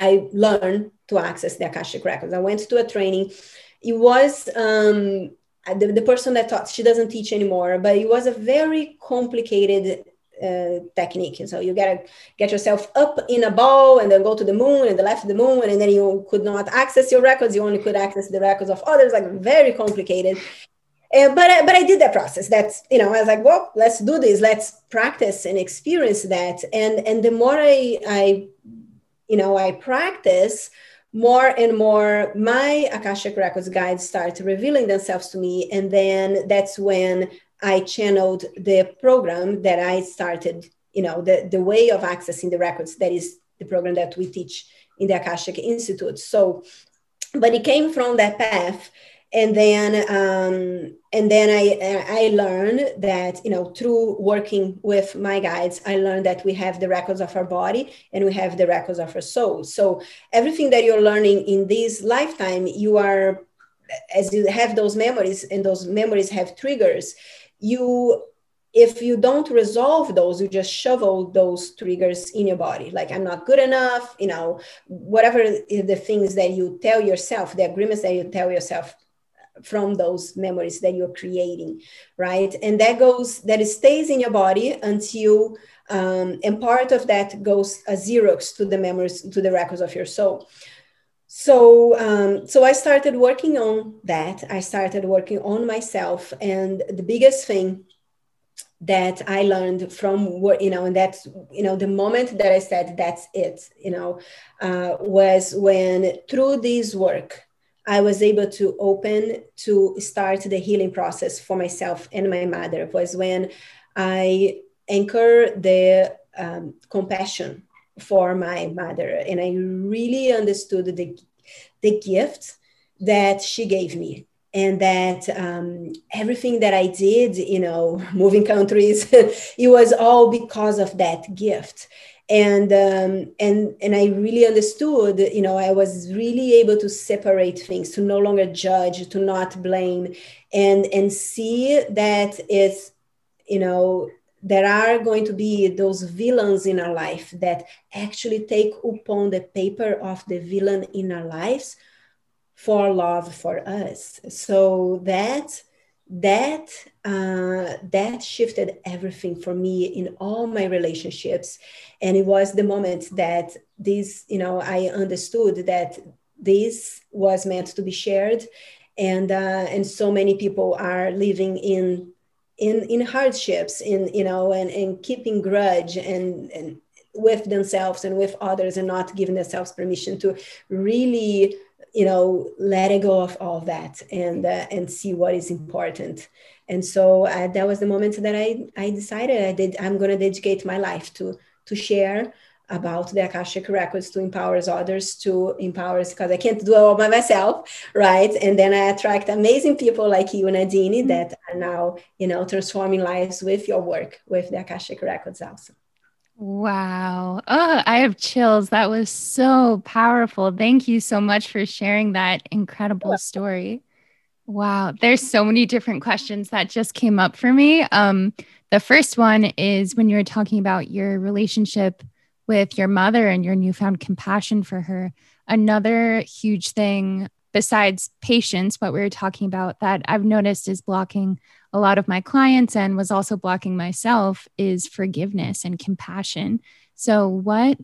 i learned to access the akashic records. I went to a training. It was um, the, the person that taught she doesn't teach anymore but it was a very complicated uh, technique. So you gotta get yourself up in a ball and then go to the moon and the left of the moon, and then you could not access your records. You only could access the records of others. Like very complicated. Uh, but I, but I did that process. That's you know I was like, well, let's do this. Let's practice and experience that. And and the more I I you know I practice, more and more my akashic records guides start revealing themselves to me and then that's when I channeled the program that I started, you know, the, the way of accessing the records. That is the program that we teach in the Akashic Institute. So, but it came from that path. And then, um, and then I, I learned that, you know, through working with my guides, I learned that we have the records of our body and we have the records of our soul. So everything that you're learning in this lifetime, you are as you have those memories and those memories have triggers you if you don't resolve those you just shovel those triggers in your body. Like i'm not good enough you know whatever the things that you tell yourself the agreements that you tell yourself from those memories that you're creating right? And that goes that stays in your body until um, and part of that goes a xerox to the memories to the records of your soul so um, so i started working on that. I started working on myself. And the biggest thing that i learned from what you know and that's you know the moment that i said that's it you know uh, was when through this work i was able to open to start the healing process for myself and my mother was when i anchor the um, compassion for my mother. And i really understood the, the gift that she gave me and that um, everything that i did you know moving countries it was all because of that gift. And um, and and i really understood you know i was really able to separate things to no longer judge to not blame and and see that it's you know there are going to be those villains in our life that actually take upon the paper of the villain in our lives for love for us. So that that uh, that shifted everything for me in all my relationships. And it was the moment that this you know i understood that this was meant to be shared. And uh, and so many people are living in in in hardships in you know and and keeping grudge and and with themselves and with others and not giving themselves permission to really you know letting go of all that and uh, and see what is important. And so uh, that was the moment that i i decided i did i'm going to dedicate my life to to share about the Akashic records to empower others to empower because I can't do it all by myself, right? And then I attract amazing people like you, and mm-hmm. that are now, you know, transforming lives with your work with the Akashic records also. Wow. Oh, I have chills. That was so powerful. Thank you so much for sharing that incredible story. Wow, there's so many different questions that just came up for me. Um, the first one is when you were talking about your relationship with your mother and your newfound compassion for her. Another huge thing besides patience, what we were talking about that I've noticed is blocking a lot of my clients and was also blocking myself is forgiveness and compassion. So, what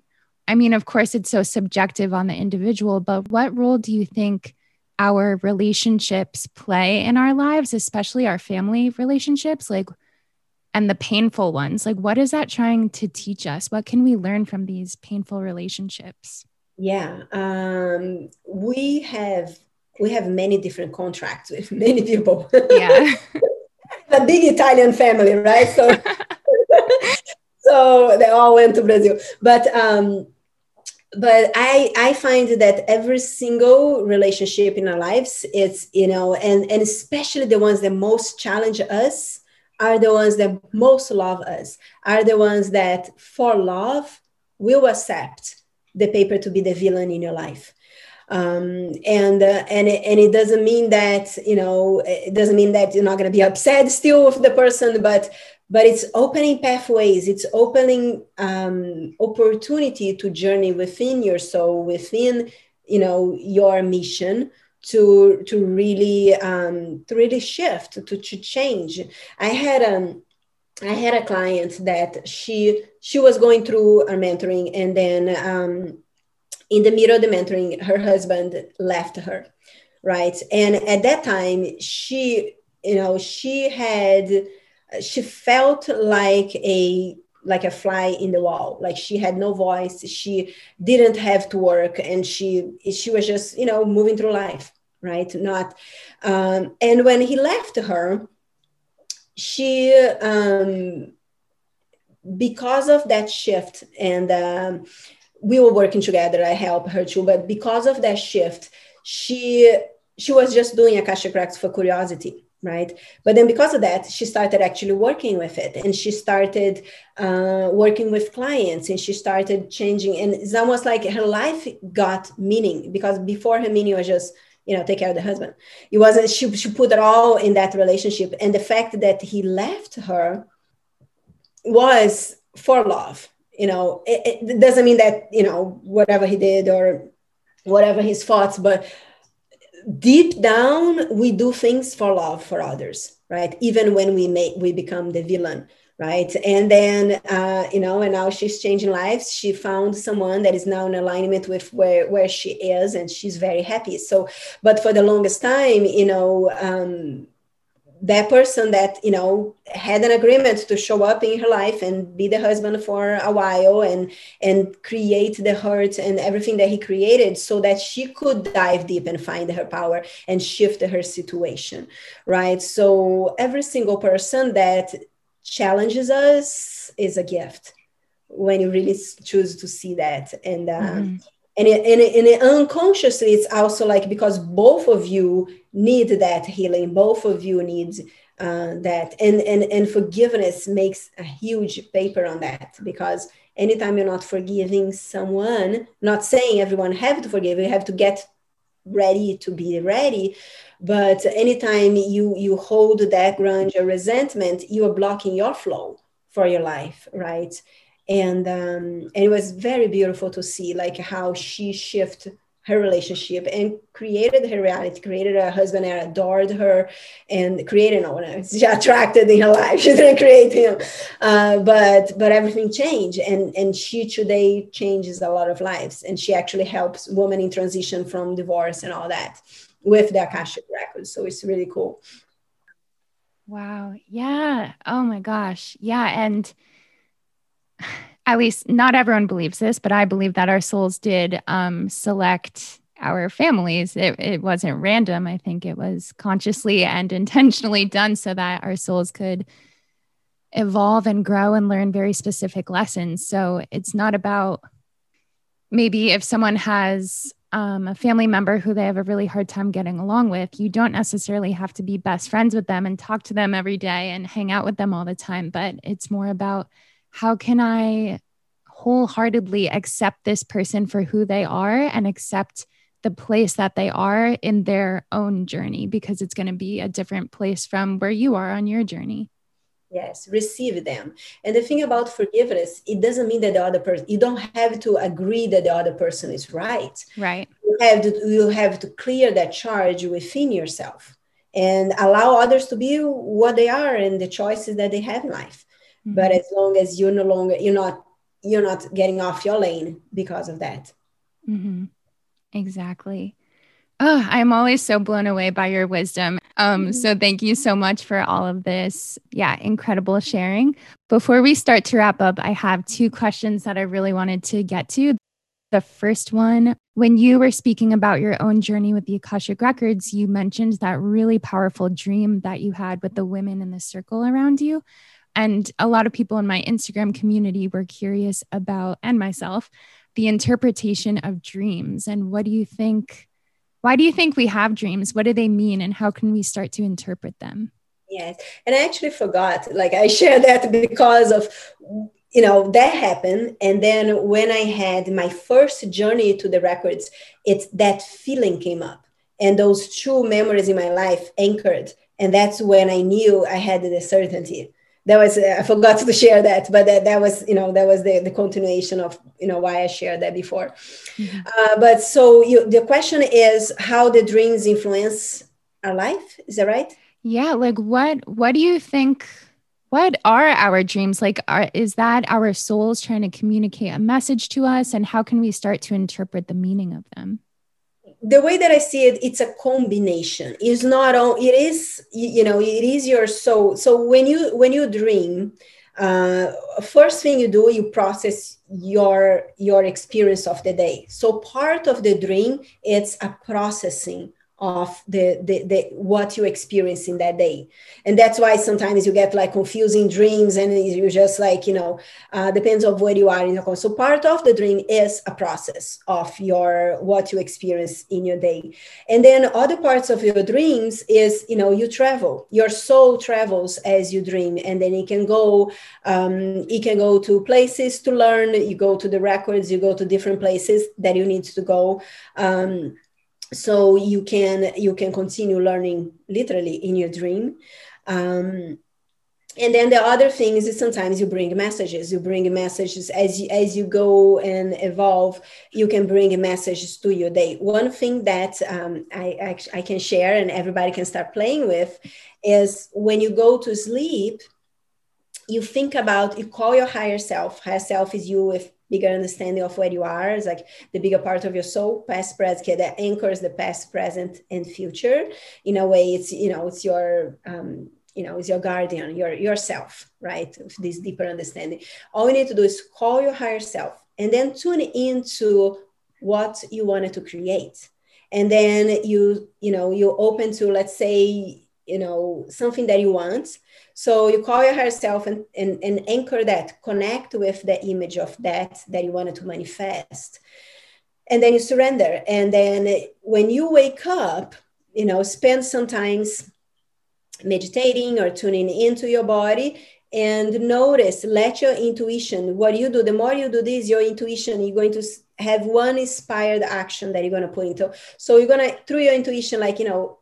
I mean, of course, it's so subjective on the individual, but what role do you think our relationships play in our lives, especially our family relationships, like, and the painful ones. Like, what is that trying to teach us? What can we learn from these painful relationships? Yeah, um, we have we have many different contracts with many people. Yeah, a big Italian family, right? So, so they all went to Brazil, but um, but I I find that every single relationship in our lives, it's you know, and and especially the ones that most challenge us are the ones that most love us, are the ones that for love will accept the paper to be the villain in your life. Um, and uh, and it, and it doesn't mean that you know it doesn't mean that you're not going to be upset still with the person, but but it's opening pathways it's opening um, opportunity to journey within your soul within you know your mission to to really um, to really shift to, to change. I had um i had a client that she she was going through a mentoring and then um, in the middle of the mentoring her husband left her right? And at that time she you know she had she felt like a like a fly in the wall. Like she had no voice. She didn't have to work and she she was just you know moving through life right? Not um, and when he left her she um, because of that shift and um, we were working together i helped her too but because of that shift she she was just doing Akashic Records for curiosity right? But then because of that she started actually working with it and she started uh, working with clients and she started changing and it's almost like her life got meaning because before her meaning was just you know take care of the husband. It wasn't she, she put it all in that relationship. And the fact that he left her was for love you know. It, it doesn't mean that you know whatever he did or whatever his thoughts but deep down we do things for love for others right? Even when we make we become the villain right? And then uh, you know and now she's changing lives. She found someone that is now in alignment with where where she is and she's very happy. So but for the longest time you know um, that person that you know had an agreement to show up in her life and be the husband for a while and and create the hurt and everything that he created so that she could dive deep and find her power and shift her situation right? So every single person that challenges us is a gift when you really choose to see that. And uh, mm-hmm. and it, and, it, and it unconsciously it's also like because both of you need that healing both of you need uh, that. And, and and forgiveness makes a huge paper on that because anytime you're not forgiving someone not saying everyone have to forgive you have to get ready to be ready but anytime you you hold that grudge or resentment you are blocking your flow for your life right? And um, and it was very beautiful to see like how she shifted her relationship and created her reality, created a husband that adored her and created no one she attracted in her life. She didn't create him. Uh, but but everything changed and, and she today changes a lot of lives. And she actually helps women in transition from divorce and all that with the Akashic records. So it's really cool. Wow. Yeah. Oh my gosh. Yeah. And at least not everyone believes this, but I believe that our souls did um, select our families. It, it wasn't random. I think it was consciously and intentionally done so that our souls could evolve and grow and learn very specific lessons. So it's not about maybe if someone has um, a family member who they have a really hard time getting along with, you don't necessarily have to be best friends with them and talk to them every day and hang out with them all the time. But it's more about how can I wholeheartedly accept this person for who they are and accept the place that they are in their own journey because it's going to be a different place from where you are on your journey. Yes, receive them. And the thing about forgiveness, it doesn't mean that the other person, you don't have to agree that the other person is right. Right. You have to, you have to clear that charge within yourself and allow others to be what they are and the choices that they have in life. Mm-hmm. But as long as you're no longer, you're not, you're not getting off your lane because of that. Mm-hmm. Exactly. Oh, I'm always so blown away by your wisdom. Um, mm-hmm. so thank you so much for all of this. Yeah, incredible sharing. Before we start to wrap up, I have two questions that I really wanted to get to. The first one, when you were speaking about your own journey with the Akashic Records, you mentioned that really powerful dream that you had with the women in the circle around you. And a lot of people in my Instagram community were curious about, and myself, the interpretation of dreams. And what do you think? Why do you think we have dreams? What do they mean? And how can we start to interpret them? Yes. And I actually forgot, like, I shared that because of, you know, that happened. And then when I had my first journey to the records, it's that feeling came up. And those two memories in my life anchored. And that's when I knew I had the certainty that was I forgot to share that, but that, that was you know that was the, the continuation of you know why I shared that before. Mm-hmm. Uh, but so you, the question is how the dreams influence our life. Is that right? Yeah. Like what what do you think? What are our dreams? Like, are, is that our souls trying to communicate a message to us? And how can we start to interpret the meaning of them? The way that I see it, it's a combination. It's not all. It is you know it is your soul. So when you when you dream, uh, first thing you do you process your your experience of the day. So part of the dream it's a processing of the, the, the what you experience in that day. And that's why sometimes you get like confusing dreams and you just like you know uh, depends of where you are in course. so part of the dream is a process of your what you experience in your day. And then other parts of your dreams is you know you travel. Your soul travels as you dream and then it can go um, it can go to places to learn. You go to the records. You go to different places that you need to go. Um, so you can you can continue learning literally in your dream. Um, and then the other thing is sometimes you bring messages. You bring messages as you, as you go and evolve you can bring messages to your day. One thing that um, I, I, I can share and everybody can start playing with is when you go to sleep you think about you call your higher self. Higher self is you with bigger understanding of where you are. Is like the bigger part of your soul past present that anchors the past present and future. In a way it's you know it's your um, you know it's your guardian your yourself right? This deeper understanding. All you need to do is call your higher self and then tune into what you wanted to create. And then you you know you open to let's say you know something that you want. So you call your higher self and, and, and anchor that connect with the image of that that you wanted to manifest. And then you surrender. And then when you wake up you know spend sometimes meditating or tuning into your body and notice let your intuition what you do the more you do this your intuition you're going to have one inspired action that you're going to put into. So you're going to through your intuition like you know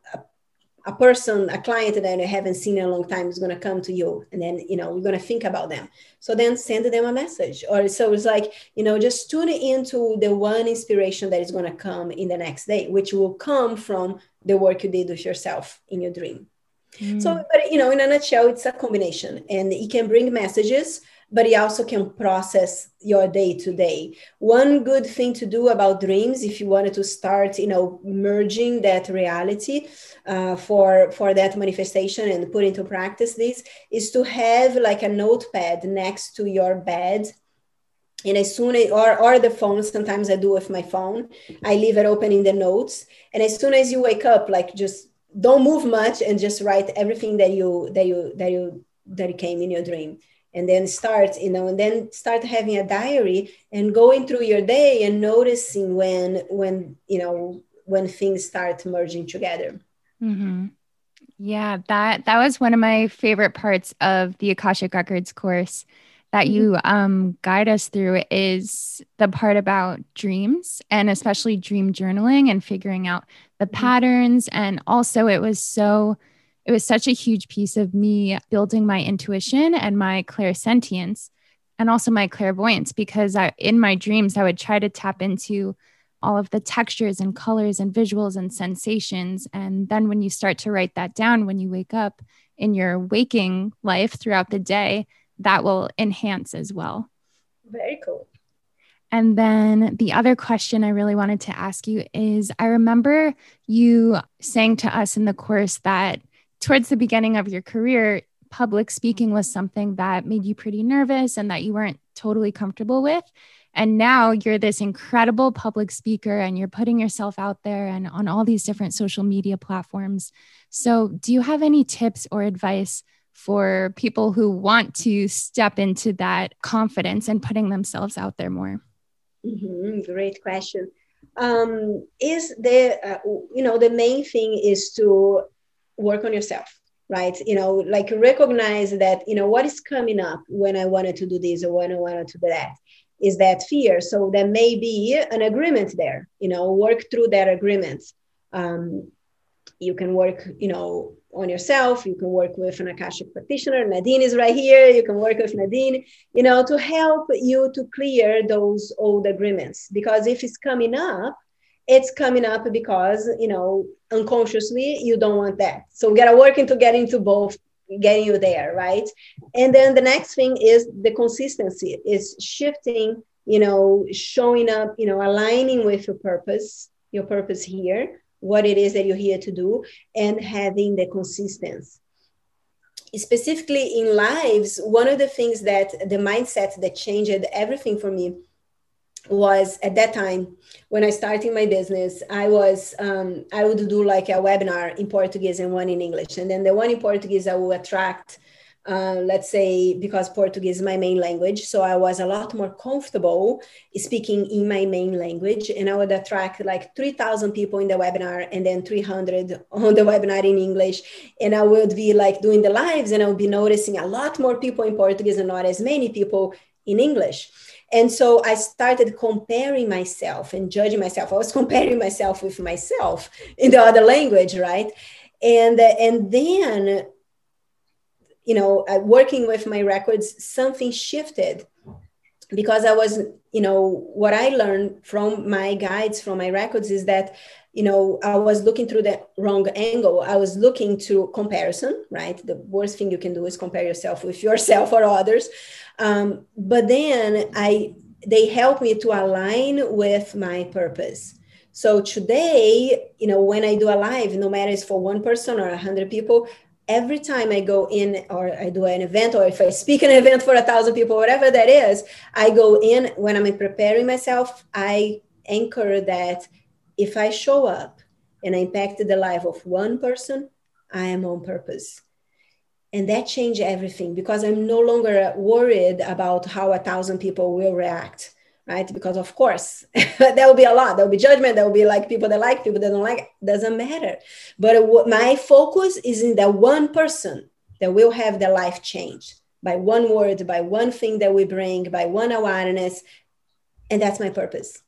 a person, a client that you haven't seen in a long time is going to come to you, and then you know you're going to think about them. So then send them a message, or so it's like you know just tune into the one inspiration that is going to come in the next day, which will come from the work you did with yourself in your dream. Mm. So, but you know, in a nutshell, it's a combination, and it can bring messages but it also can process your day to day. One good thing to do about dreams, if you wanted to start, you know, merging that reality uh, for for that manifestation and put into practice this, is to have like a notepad next to your bed. And as soon as or or the phone sometimes i do with my phone. I leave it open in the notes. And as soon as you wake up like just don't move much and just write everything that you that you that you that came in your dream and then start you know and then start having a diary and going through your day and noticing when when you know when things start merging together mm-hmm. yeah that that was one of my favorite parts of the akashic records course that you mm-hmm. um, guide us through is the part about dreams and especially dream journaling and figuring out the mm-hmm. patterns. And also, it was so, it was such a huge piece of me building my intuition and my clairsentience and also my clairvoyance because I, in my dreams, I would try to tap into all of the textures and colors and visuals and sensations. And then when you start to write that down when you wake up in your waking life throughout the day, that will enhance as well. Very cool. And then the other question I really wanted to ask you is I remember you saying to us in the course that towards the beginning of your career, public speaking was something that made you pretty nervous and that you weren't totally comfortable with. And now you're this incredible public speaker and you're putting yourself out there and on all these different social media platforms. So, do you have any tips or advice for people who want to step into that confidence and putting themselves out there more? Mm-hmm. Great question. Um, is the uh, you know the main thing is to work on yourself right? You know like recognize that you know what is coming up when i wanted to do this or when i wanted to do that is that fear. So there may be an agreement there you know work through that agreement. Um, you can work you know on yourself. You can work with an akashic practitioner. Nadine is right here. You can work with nadine you know to help you to clear those old agreements. Because if it's coming up it's coming up because you know unconsciously you don't want that. So we gotta work into getting to both getting you there right? And then the next thing is the consistency. Is shifting you know showing up you know aligning with your purpose your purpose here what it is that you're here to do and having the consistency. Specifically in lives one of the things that the mindset that changed everything for me was at that time when I started my business, I was um, I would do like a webinar in Portuguese and one in English, and then the one in Portuguese I would attract, uh, let's say because Portuguese is my main language, so I was a lot more comfortable speaking in my main language, and I would attract like three thousand people in the webinar, and then three hundred on the webinar in English, and I would be like doing the lives, and I would be noticing a lot more people in Portuguese and not as many people in English and so I started comparing myself and judging myself. I was comparing myself with myself in the other language, right? And and then, you know, uh, working with my records, something shifted because I was, you know, what I learned from my guides, from my records, is that you know i was looking through the wrong angle. I was looking to comparison right? The worst thing you can do is compare yourself with yourself or others. Um, but then I they help me to align with my purpose. So today, you know, when I do a live, no matter it's for one person or a hundred people, every time I go in or I do an event or if I speak an event for a thousand people, whatever that is, I go in when I'm preparing myself, I anchor that if I show up and I impact the life of one person, I am on purpose. And that changed everything because i'm no longer worried about how a thousand people will react right? Because of course there will be a lot. There will be judgment. There will be like people that like people that don't like. It doesn't matter. But my focus is in that one person that will have their life changed by one word by one thing that we bring by one awareness. And that's my purpose.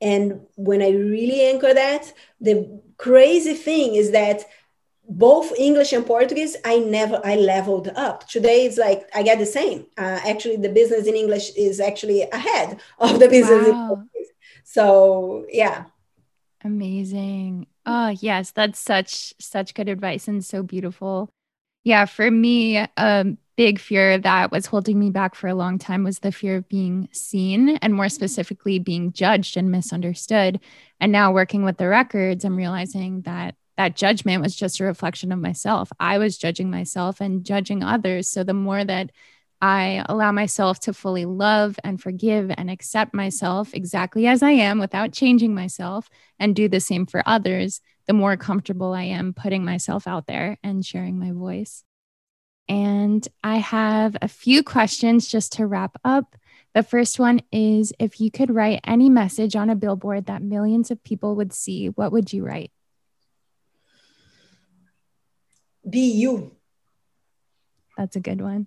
And when i really anchor that the crazy thing is that both English and Portuguese, I never I leveled up. Today it's like I get the same. Uh, actually, the business in English is actually ahead of the business wow. So yeah. Amazing. Oh yes, that's such such good advice and so beautiful. Yeah, for me, a big fear that was holding me back for a long time was the fear of being seen and more specifically being judged and misunderstood. And now working with the records, I'm realizing that that judgment was just a reflection of myself. I was judging myself and judging others. So the more that I allow myself to fully love and forgive and accept myself exactly as I am without changing myself and do the same for others, the more comfortable I am putting myself out there and sharing my voice. And I have a few questions just to wrap up. The first one is if you could write any message on a billboard that millions of people would see, what would you write? Be you that's a good one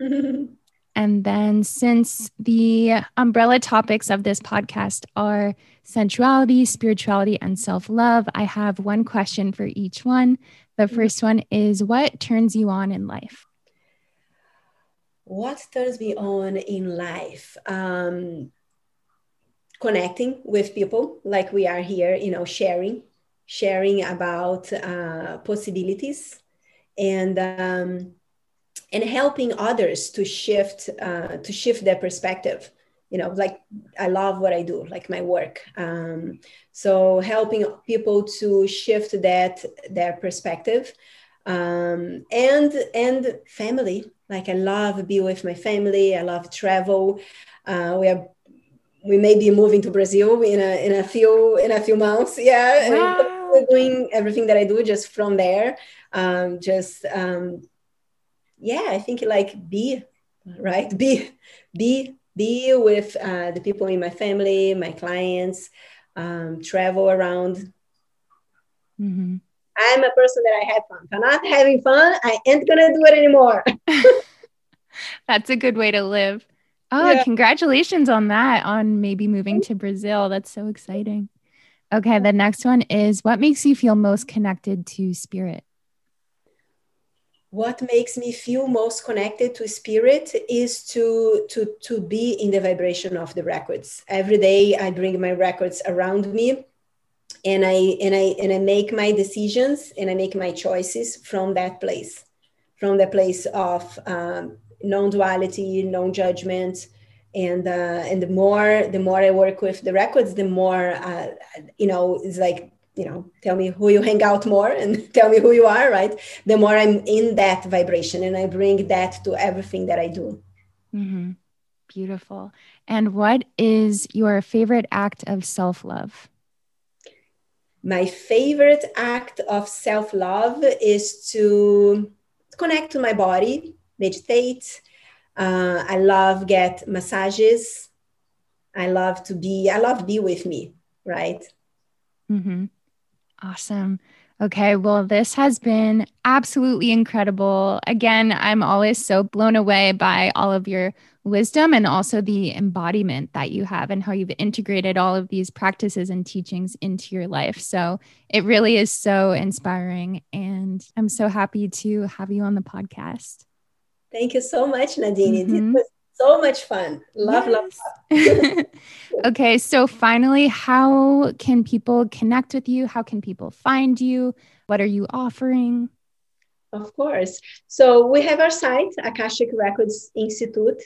And then, since the umbrella topics of this podcast are sensuality, spirituality, and self love, I have one question for each one. The mm-hmm. first one is What turns you on in life? What turns me on in life? Um, connecting with people like we are here, you know, sharing, sharing about uh, possibilities and um, and helping others to shift uh, to shift their perspective. You know like i love what i do like my work. Um, so helping people to shift that their perspective. Um, and and family. Like i love be with my family. I love travel. Uh, we are we may be moving to brazil in a in a few in a few months. Yeah. Wow. doing everything that i do just from there um, just um, yeah i think like be right? Be be be with uh, the people in my family my clients um, travel around. Mm-hmm. i'm a person that i have fun. If i'm not having fun i ain't gonna do it anymore. That's a good way to live. Oh yeah. congratulations on that on maybe moving to brazil. That's so exciting. Okay the next one is what makes you feel most connected to spirit what makes me feel most connected to spirit is to to to be in the vibration of the records. Every day i bring my records around me and i and i and i make my decisions and i make my choices from that place from the place of um, non-duality non-judgment and uh, and the more the more i work with the records the more uh, you know it's like you know tell me who you hang out more and tell me who you are right? The more i'm in that vibration and i bring that to everything that i do. Mm-hmm. beautiful. And what is your favorite act of self-love? My favorite act of self-love is to connect to my body meditate. Uh, i love get massages. I love to be i love be with me right? Mm-hmm. Awesome. Okay, well, this has been absolutely incredible. Again, I'm always so blown away by all of your wisdom and also the embodiment that you have and how you've integrated all of these practices and teachings into your life. So it really is so inspiring. And I'm so happy to have you on the podcast. Thank you so much, Nadine. Mm-hmm. It was so much fun. Love, yes. love, okay, so finally, how can people connect with you? How can people find you? What are you offering? Of course. So we have our site, Akashic Records Institute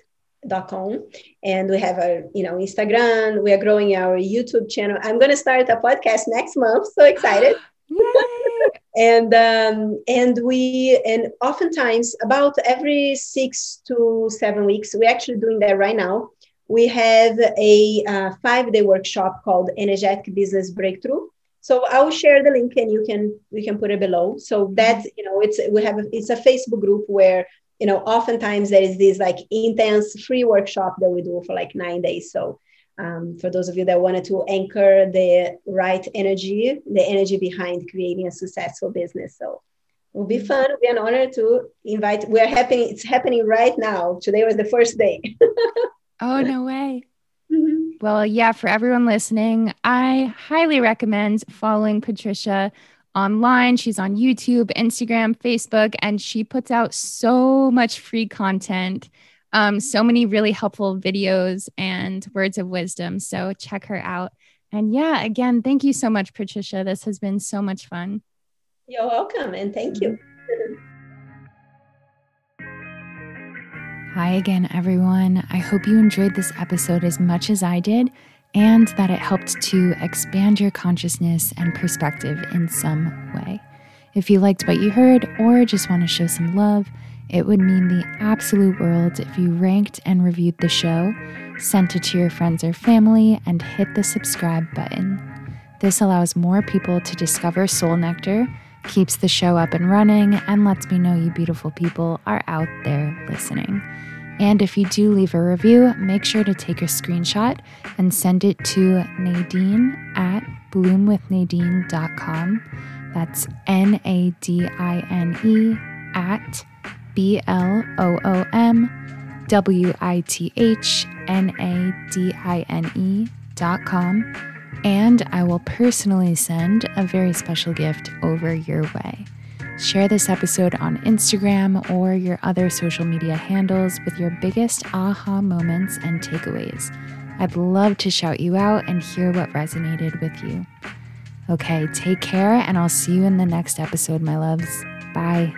dot com and we have our you know instagram we are growing our youtube channel i'm going to start a podcast next month so excited and um, and we and oftentimes about every six to seven weeks we're actually doing that right now. We have a uh, five day workshop called energetic business breakthrough. So i'll share the link and you can we can put it below. So that you know it's we have a, it's a facebook group where you know oftentimes there is this like intense free workshop that we do for like nine days. So um, for those of you that wanted to anchor the right energy, the energy behind creating a successful business. So it will be fun. It'll be an honor to invite. We're happening. It's happening right now. Today was the first day. oh no way! Mm-hmm. Well, yeah. For everyone listening, I highly recommend following Patricia online. She's on YouTube, Instagram, Facebook, and she puts out so much free content um, so many really helpful videos and words of wisdom. So check her out. And yeah, again, thank you so much, Patricia. This has been so much fun. You're welcome. And thank you. Hi again, everyone. I hope you enjoyed this episode as much as I did and that it helped to expand your consciousness and perspective in some way. If you liked what you heard or just want to show some love, it would mean the absolute world if you ranked and reviewed the show, sent it to your friends or family, and hit the subscribe button. This allows more people to discover Soul Nectar, keeps the show up and running, and lets me know you beautiful people are out there listening. And if you do leave a review, make sure to take a screenshot and send it to Nadine at bloomwithnadine.com. That's N A D I N E at B L O O M W I T H N A D I N E dot com, and I will personally send a very special gift over your way. Share this episode on Instagram or your other social media handles with your biggest aha moments and takeaways. I'd love to shout you out and hear what resonated with you. Okay, take care, and I'll see you in the next episode, my loves. Bye.